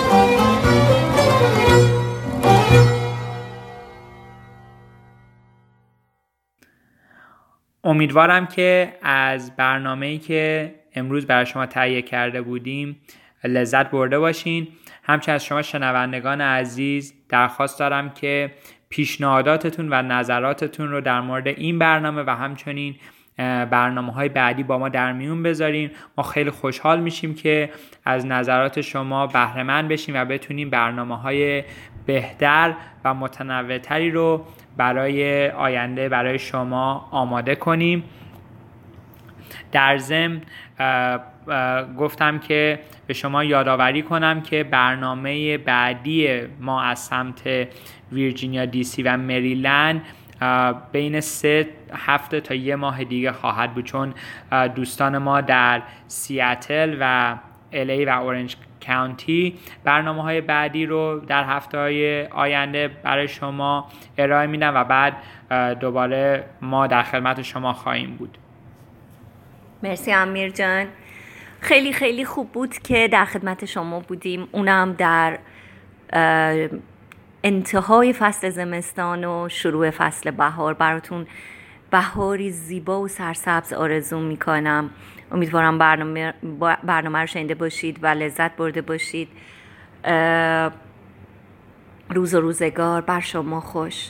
امیدوارم که از برنامه‌ای که امروز برای شما تهیه کرده بودیم لذت برده باشین. همچنین از شما شنوندگان عزیز درخواست دارم که پیشنهاداتتون و نظراتتون رو در مورد این برنامه و همچنین برنامه های بعدی با ما در میون بذارین. ما خیلی خوشحال میشیم که از نظرات شما بهرهمند بشیم و بتونیم برنامه های بهتر و متنوعتری رو برای آینده برای شما آماده کنیم. در ضمن گفتم که به شما یادآوری کنم که برنامه بعدی ما از سمت ویرجینیا دی سی و مریلند بین سه هفته تا یه ماه دیگه خواهد بود. چون دوستان ما در سیاتل و الی و اورنج کانتی برنامه های بعدی رو در هفته های آینده برای شما ارائه میدم و بعد دوباره ما در خدمت شما خواهیم بود. مرسی امیر جان. خیلی خیلی خوب بود که در خدمت شما بودیم. اونم در انتهای فصل زمستان و شروع فصل بهار. براتون بهاری زیبا و سرسبز آرزو می‌کنم. امیدوارم برنامه, برنامه رو شنیده باشید و لذت برده باشید. روز و روزگار بر شما خوش.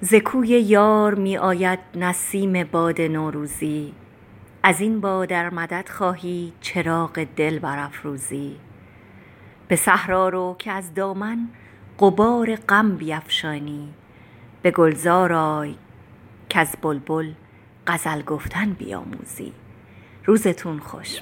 زکوی یار می آید نسیم باد نوروزی. از این با در مدد خواهی چراغ دل برافروزی. به صحرا رو که از دامن قبار غم بیفشانی. به گلزار آی که از بلبل غزل گفتن بیاموزی. روزتون خوش.